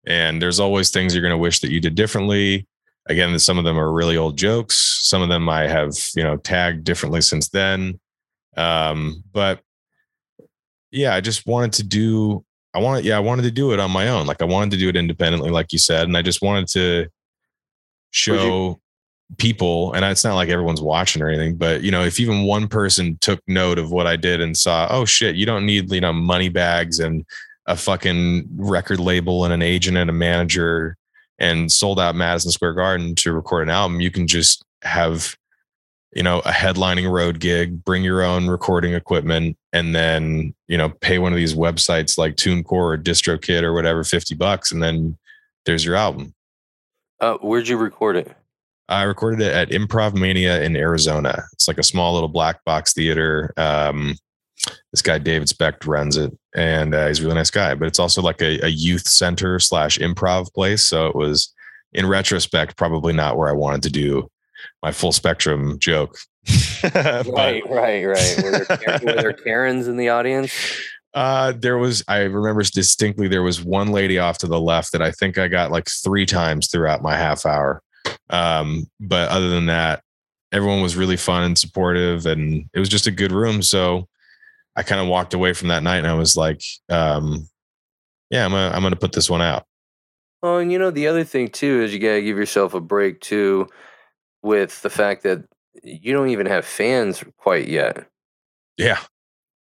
And there's always things you're going to wish that you did differently. Again, some of them are really old jokes. Some of them I have, you know, tagged differently since then. Um, but yeah, I just wanted to do, I wanted, yeah, I wanted to do it on my own. Like I wanted to do it independently, like you said. And I just wanted to show people, and it's not like everyone's watching or anything, but you know, if even one person took note of what I did and saw, oh shit, you don't need, you know, money bags and a fucking record label and an agent and a manager and sold out Madison Square Garden to record an album. You can just have, you know, a headlining road gig, bring your own recording equipment, and then, you know, pay one of these websites like TuneCore or DistroKid or whatever, 50 bucks. And then there's your album. Uh where'd you record it? I recorded it at Improv Mania in Arizona. It's like a small little black box theater. Um, this guy David Specht runs it, and uh, he's a really nice guy. But it's also like a, a youth center slash improv place. So it was, in retrospect, probably not where I wanted to do my full spectrum joke. But, Right, right, right. Were there, were there Karens in the audience? Uh, there was, I remember distinctly, there was one lady off to the left that I think I got like three times throughout my half hour. Um, but other than that, everyone was really fun and supportive, and it was just a good room. So I kind of walked away from that night and I was like, um, yeah, I'm gonna, I'm gonna put this one out. Oh, and you know the other thing too is you gotta give yourself a break too, with the fact that you don't even have fans quite yet. Yeah.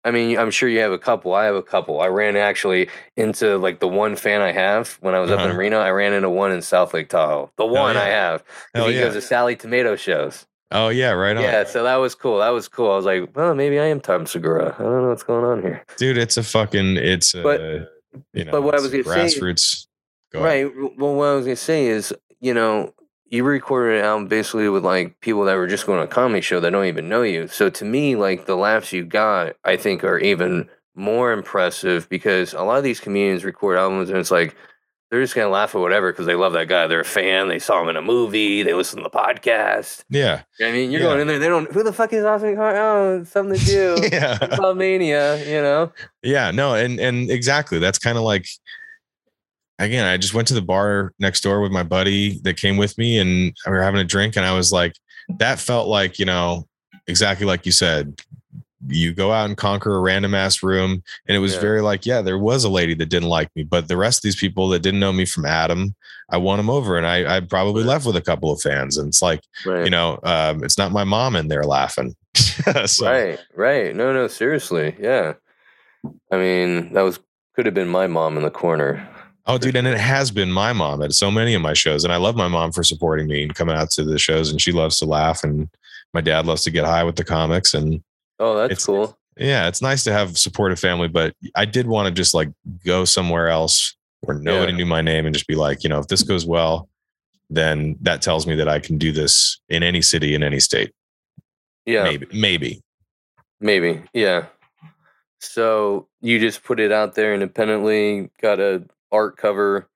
I mean, I'm sure you have a couple. I have a couple. I ran actually into like the one fan I have when I was up in Uh-huh. Reno. I ran into one in South Lake Tahoe. The one I have. have. 'cause Hell he yeah. goes to Sally Tomato shows. Oh yeah. Right on. Yeah, so that was cool. That was cool. I was like, well, maybe I am Tom Segura. I don't know what's going on here. Dude, it's a fucking, it's a, But- you know, but what I was gonna say- grassroots. Go. Right. Well, what I was gonna say is, you know, you recorded an album basically with like people that were just going to a comedy show that don't even know you. So to me, like the laughs you got, I think are even more impressive because a lot of these comedians record albums and it's like they're just gonna laugh at whatever because they love that guy. They're a fan. They saw him in a movie. They listen to the podcast. Yeah. I mean, you're Yeah. going in there. They don't. Who the fuck is Austin Carr? Oh, something to do. yeah. It's Mania, you know. Yeah, no, and and exactly. That's kind of like again, I just went to the bar next door with my buddy that came with me and we were having a drink. And I was like, that felt like, you know, exactly like you said, you go out and conquer a random ass room. And it was Yeah. very like, yeah, there was a lady that didn't like me, but the rest of these people that didn't know me from Adam, I won them over. And I, I probably left with a couple of fans. And it's like, Right. you know, um, it's not my mom in there laughing. so, Right, right. No, no, seriously. Yeah. I mean, that was could have been my mom in the corner. Oh, dude, and it has been my mom at so many of my shows, and I love my mom for supporting me and coming out to the shows, and she loves to laugh, and my dad loves to get high with the comics, and Oh, that's It's- cool. yeah, it's nice to have supportive family, but I did want to just like go somewhere else where nobody Yeah. knew my name and just be like, you know, if this goes well, then that tells me that I can do this in any city in any state. Yeah. Maybe, maybe. Maybe, yeah. So you just put it out there independently, got a art cover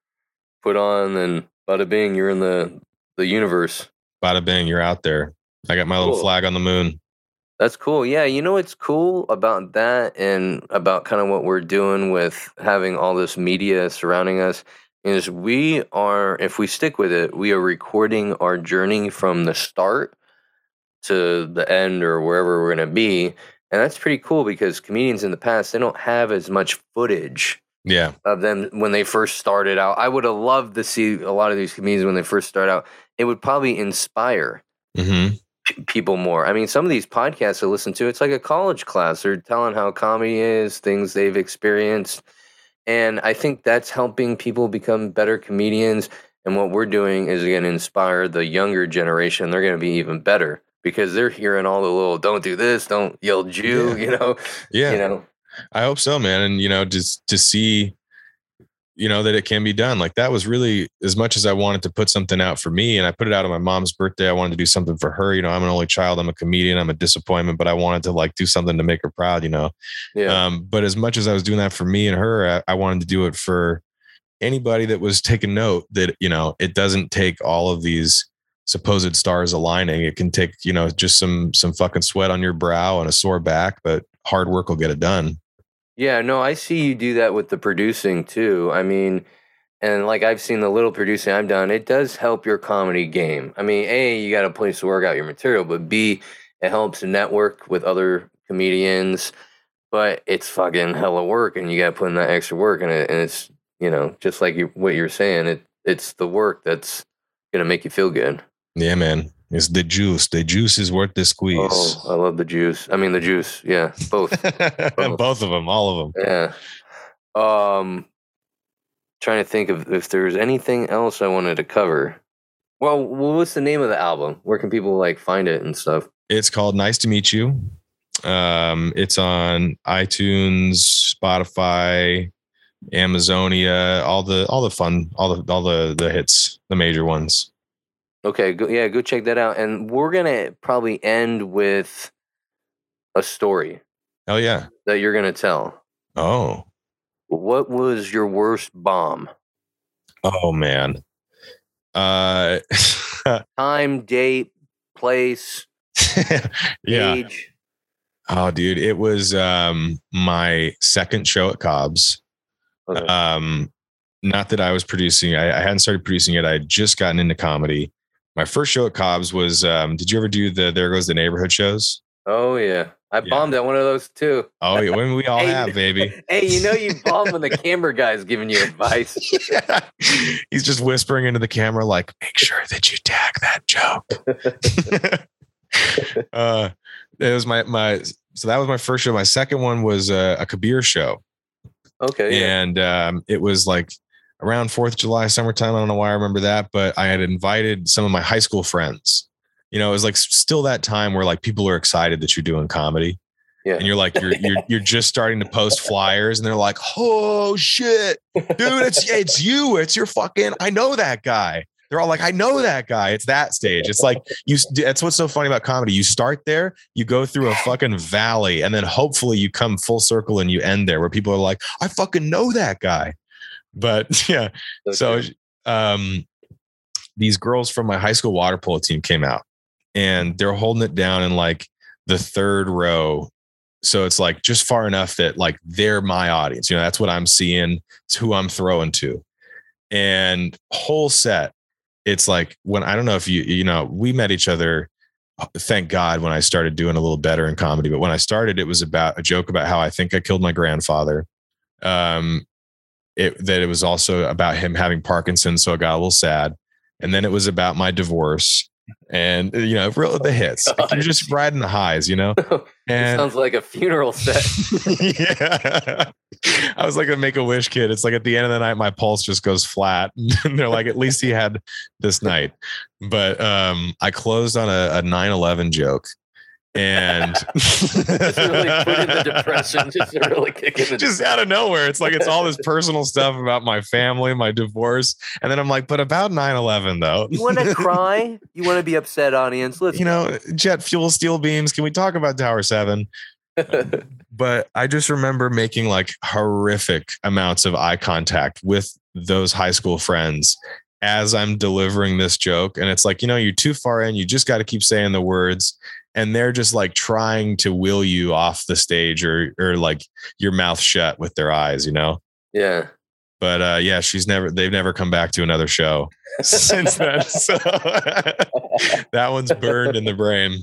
put on, and bada bing, you're in the the universe. Bada bing, you're out there. I got my little flag on the moon. That's cool. Yeah, you know what's cool about that and about kind of what we're doing with having all this media surrounding us is we are if we stick with it, we are recording our journey from the start to the end or wherever we're going to be. And that's pretty cool because comedians in the past, they don't have as much footage Yeah, of them when they first started out. I would have loved to see a lot of these comedians when they first start out. It would probably inspire hmm p- people more. I mean, some of these podcasts I listen to, it's like a college class. They're telling how comedy is, things they've experienced. And I think that's helping people become better comedians. And what we're doing is going to inspire the younger generation. They're going to be even better because they're hearing all the little don't do this, don't yell Jew, Yeah. you know, yeah. you know. I hope so, man. And you know, just to see, you know, that it can be done. Like that was really as much as I wanted to put something out for me, and I put it out on my mom's birthday. I wanted to do something for her. You know, I'm an only child. I'm a comedian. I'm a disappointment, but I wanted to like do something to make her proud. You know. Yeah. Um, but as much as I was doing that for me and her, I, I wanted to do it for anybody that was taking note that you know it doesn't take all of these supposed stars aligning. It can take you know just some some fucking sweat on your brow and a sore back, but hard work will get it done. Yeah, no, I see you do that with the producing too. I mean, and like I've seen the little producing I've done, it does help your comedy game. I mean, A, you got a place to work out your material, but B, it helps network with other comedians. But it's fucking hella work, and you got to put in that extra work, and, it, and it's you know just like you, what you're saying, it it's the work that's gonna make you feel good. Yeah, man. It's the juice. The juice is worth the squeeze. Oh, I love the juice. I mean, the juice. Yeah, both. Both of them, all of them. Yeah. Um trying to think of if there's anything else I wanted to cover. Well, wh- what's the name of the album? Where can people like find it and stuff? It's called Nice to Meet You. Um, it's on iTunes, Spotify, Amazonia, all the all the fun, all the all the the hits, the major ones. Okay, go, yeah, go check that out. And we're gonna probably end with a story Oh yeah. that you're gonna tell. Oh. What was your worst bomb? Oh man. Uh Time, date, place, yeah. age. Oh dude, it was um my second show at Cobb's. Okay. Um, not that I was producing. I, I hadn't started producing it. I had just gotten into comedy. My first show at Cobb's was. Um, did you ever do the There Goes the Neighborhood shows? oh yeah, I Yeah. bombed at one of those too. Oh, yeah, when we all Hey, have, baby. Hey, you know you bomb when the camera guy's giving you advice. He's just whispering into the camera, like, "Make sure that you tag that joke." uh, it was my my. So that was my first show. My second one was uh, a Kabir show. Okay. Yeah. and um, it was like around Fourth of July, summertime. I don't know why I remember that, but I had invited some of my high school friends. You know, it was like still that time where like people are excited that you're doing comedy, Yeah. and you're like you're you're you're just starting to post flyers, and they're like, "Oh shit, dude, it's it's you, it's your fucking. I know that guy." They're all like, "I know that guy." It's that stage. It's like you. That's what's so funny about comedy. You start there, you go through a fucking valley, and then hopefully you come full circle and you end there where people are like, "I fucking know that guy." But yeah, so um, these girls from my high school water polo team came out, and they're holding it down in like the third row. So it's like just far enough that like they're my audience. You know, that's what I'm seeing. It's who I'm throwing to. and whole set. It's like when I don't know if you you know we met each other. Thank God when I started doing a little better in comedy. But when I started, it was about a joke about how I think I killed my grandfather. Um, it, that it was also about him having Parkinson's, so I got a little sad. And then it was about my divorce, and you know, real the hits. Like, you're just riding the highs, you know. And Sounds like a funeral set. yeah. I was like a make a wish kid. It's like at the end of the night, my pulse just goes flat. and they're like, at least he had this night. But um, I closed on a, a 9-11 joke. And just really put in the depression. Just really kicking just out of nowhere. It's like it's all this personal stuff about my family, my divorce. And then I'm like, but about 9-11 though. You want to cry? You want to be upset, audience? Let's you know, jet fuel, steel beams. Can we talk about Tower 7? but I just remember making like horrific amounts of eye contact with those high school friends as I'm delivering this joke. And it's like, you know, you're too far in. You just got to keep saying the words. And they're just like trying to will you off the stage or or like your mouth shut with their eyes, you know? yeah. But uh yeah, she's never they've never come back to another show since then. So that one's burned in the brain.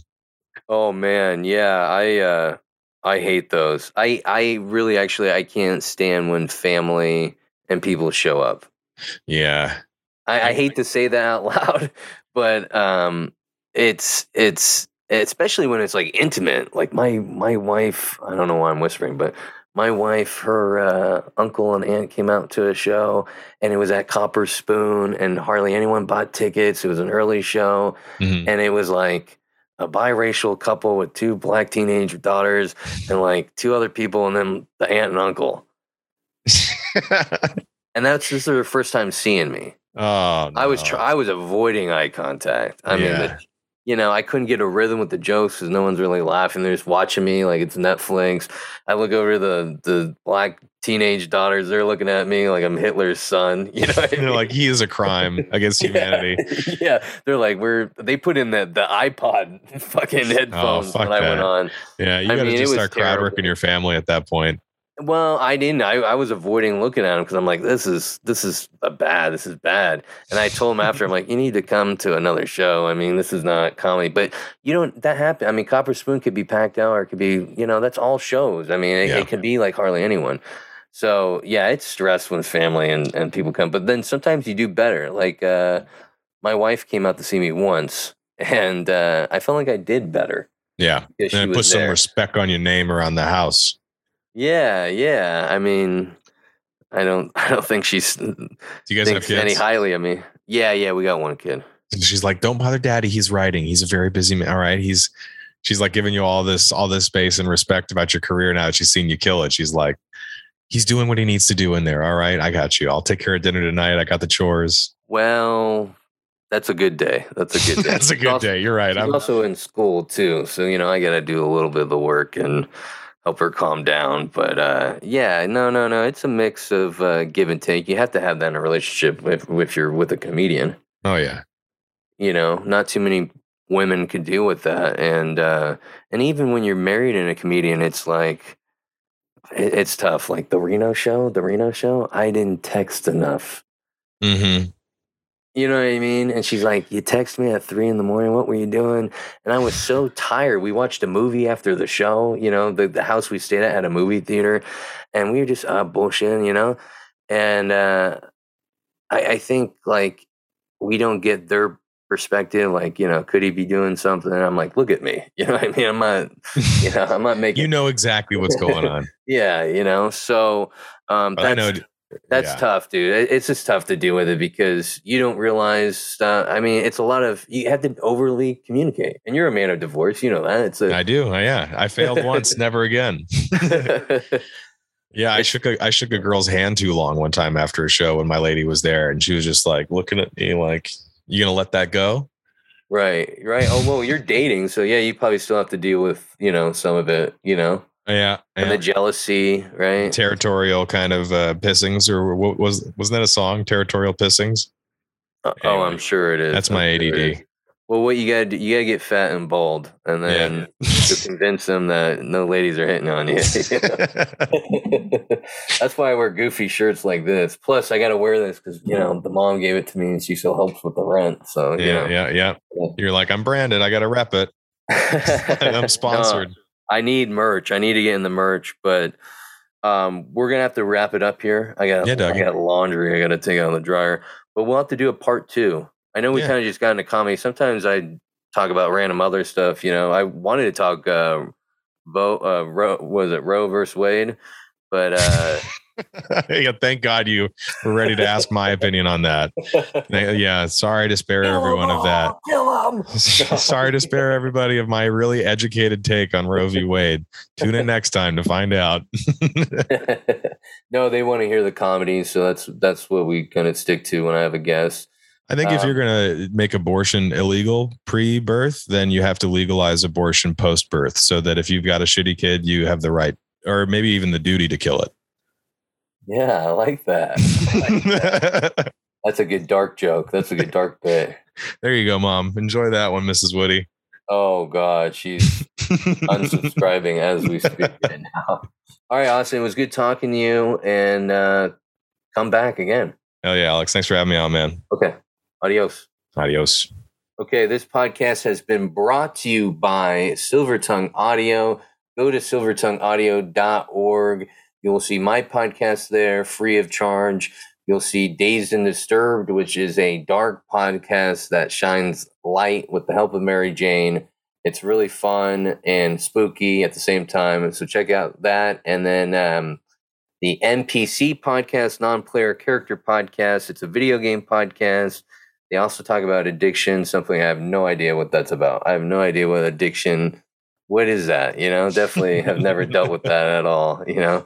Oh man, yeah. I uh I hate those. I I really actually I can't stand when family and people show up. Yeah. I, I hate to say that out loud, but um it's it's especially when it's like intimate. Like my my wife, I don't know why I'm whispering, but my wife, her uh, uncle and aunt came out to a show, and it was at Copper Spoon, and hardly anyone bought tickets. It was an early show, Mhm. and it was like a biracial couple with two black teenage daughters, and like two other people, and then the aunt and uncle. And that's is their first time seeing me. oh, I was no. try- I was avoiding eye contact. I mean, the, you know, I couldn't get a rhythm with the jokes because no one's really laughing. They're just watching me like it's Netflix. I look over the the black teenage daughters. They're looking at me like I'm Hitler's son. You know, I They're mean? like, he is a crime against humanity. Yeah. yeah, they're like we're. They put in the the iPod fucking oh, headphones Oh, when I went that. on. Yeah, you got to just start crowd working your family at that point. Well, I didn't. I, I was avoiding looking at him because I'm like, this is this is a bad. This is bad. And I told him after, I'm like, you need to come to another show. I mean, this is not comedy. But you don't. That happen. I mean, Copper Spoon could be packed out, or it could be. You know, that's all shows. I mean, it, Yeah. it could be like hardly anyone. So yeah, it's stress when family and and people come. But then sometimes you do better. Like uh, my wife came out to see me once, and uh, I felt like I did better. Yeah, and put was some respect on your name around the house. Yeah, yeah. I mean, I don't. I don't think she's Do you guys have thinks any highly of me. Yeah, yeah. We got one kid. And she's like, "Don't bother, daddy. He's writing. He's a very busy man. All right, he's." She's like giving you all this, all this space and respect about your career. Now that she's seen you kill it, she's like, "He's doing what he needs to do in there. All right, I got you. I'll take care of dinner tonight. I got the chores. Well, that's a good day. That's a good day. That's a good also- day. You're right. I'm, also in school too, so you know I got to do a little bit of the work and help her calm down. But uh, yeah, no, no, no. It's a mix of uh, give and take. You have to have that in a relationship if if you're with a comedian. oh yeah, you know not too many women could deal with that and uh and even when you're married in a comedian it's like it, it's tough like the reno show the reno show i didn't text enough hmm you know what i mean? And she's like you text me at three in the morning what were you doing? And i was so tired. We watched a movie after the show you know the, the house we stayed at had a movie theater and we were just uh bullshitting you know? And uh i i think like we don't get their perspective like you know could he be doing something? And i'm like look at me. You know what i mean? I'm not you know i'm not making you know exactly what's going on. yeah you know? So um I know. That's yeah. tough dude it's just tough to deal with it because you don't realize stuff i mean it's a lot of you have to overly communicate and you're a man of divorce you know that it's a I do. Uh, yeah, I failed once, never again. Yeah, I shook a I shook a girl's hand too long one time after a show when my lady was there, and she was just like looking at me like, "You gonna let that go?" right right oh well you're dating so yeah you probably still have to deal with you know some of it you know Yeah, and the jealousy right territorial kind of uh, pissings, or what was wasn't that a song? Territorial pissings. Uh, oh i'm sure it is That's I'm my sure. ADD. Well, what you gotta do, you gotta get fat and bald, and then to convince them that no ladies are hitting on you. That's why I wear goofy shirts like this. Plus, I gotta wear this because you know the mom gave it to me, and she still helps with the rent. So you yeah, know. yeah, yeah. You're like, I'm branded. I gotta rep it. I'm sponsored. No, I need merch. I need to get in the merch, but um, we're gonna have to wrap it up here. I got Yeah, I got laundry. I got to take out the dryer, but we'll have to do a part two. I know we Yeah. kind of just got into comedy. Sometimes I talk about random other stuff. You know, I wanted to talk uh, Vo, uh, Ro, was it Roe versus Wade, but uh, yeah, thank God you were ready to ask my opinion on that. Yeah, sorry to spare everyone of that. Kill him. sorry to spare everybody of my really educated take on Roe v. Wade. Tune in next time to find out. no, they want to hear the comedy, so that's that's what we kind of stick to when I have a guest. I think if Um, you're going to make abortion illegal pre birth, then you have to legalize abortion post birth so that if you've got a shitty kid, you have the right or maybe even the duty to kill it. Yeah, I like that. I like that. That's a good dark joke. That's a good dark bit. there you go, mom. Enjoy that one, Mrs. Woody. Oh God, she's unsubscribing as we speak right now. All right, Austin, it was good talking to you, and uh, come back again. Hell yeah, Alex. Thanks for having me on, man. Okay, adios. Adios. Okay, this podcast has been brought to you by Silvertongue Audio. Go to silvertongueaudio.org. You will see my podcast there free of charge. You'll see Dazed and Disturbed, which is a dark podcast that shines light with the help of Mary Jane. It's really fun and spooky at the same time. So check out that. And then um, the NPC podcast, non player character podcast. It's a video game podcast. They also talk about addiction, something I have no idea what that's about. I have no idea what addiction, what is that? You know, definitely have never dealt with that at all, you know.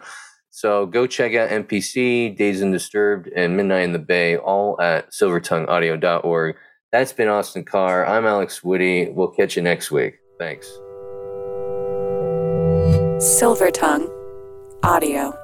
So go check out NPC, Dazed and Disturbed, and Midnight in the Bay, all at silvertongueaudio.org. That's been Austin Carr. I'm Alex Woody. We'll catch you next week. Thanks. Silver Tongue Audio.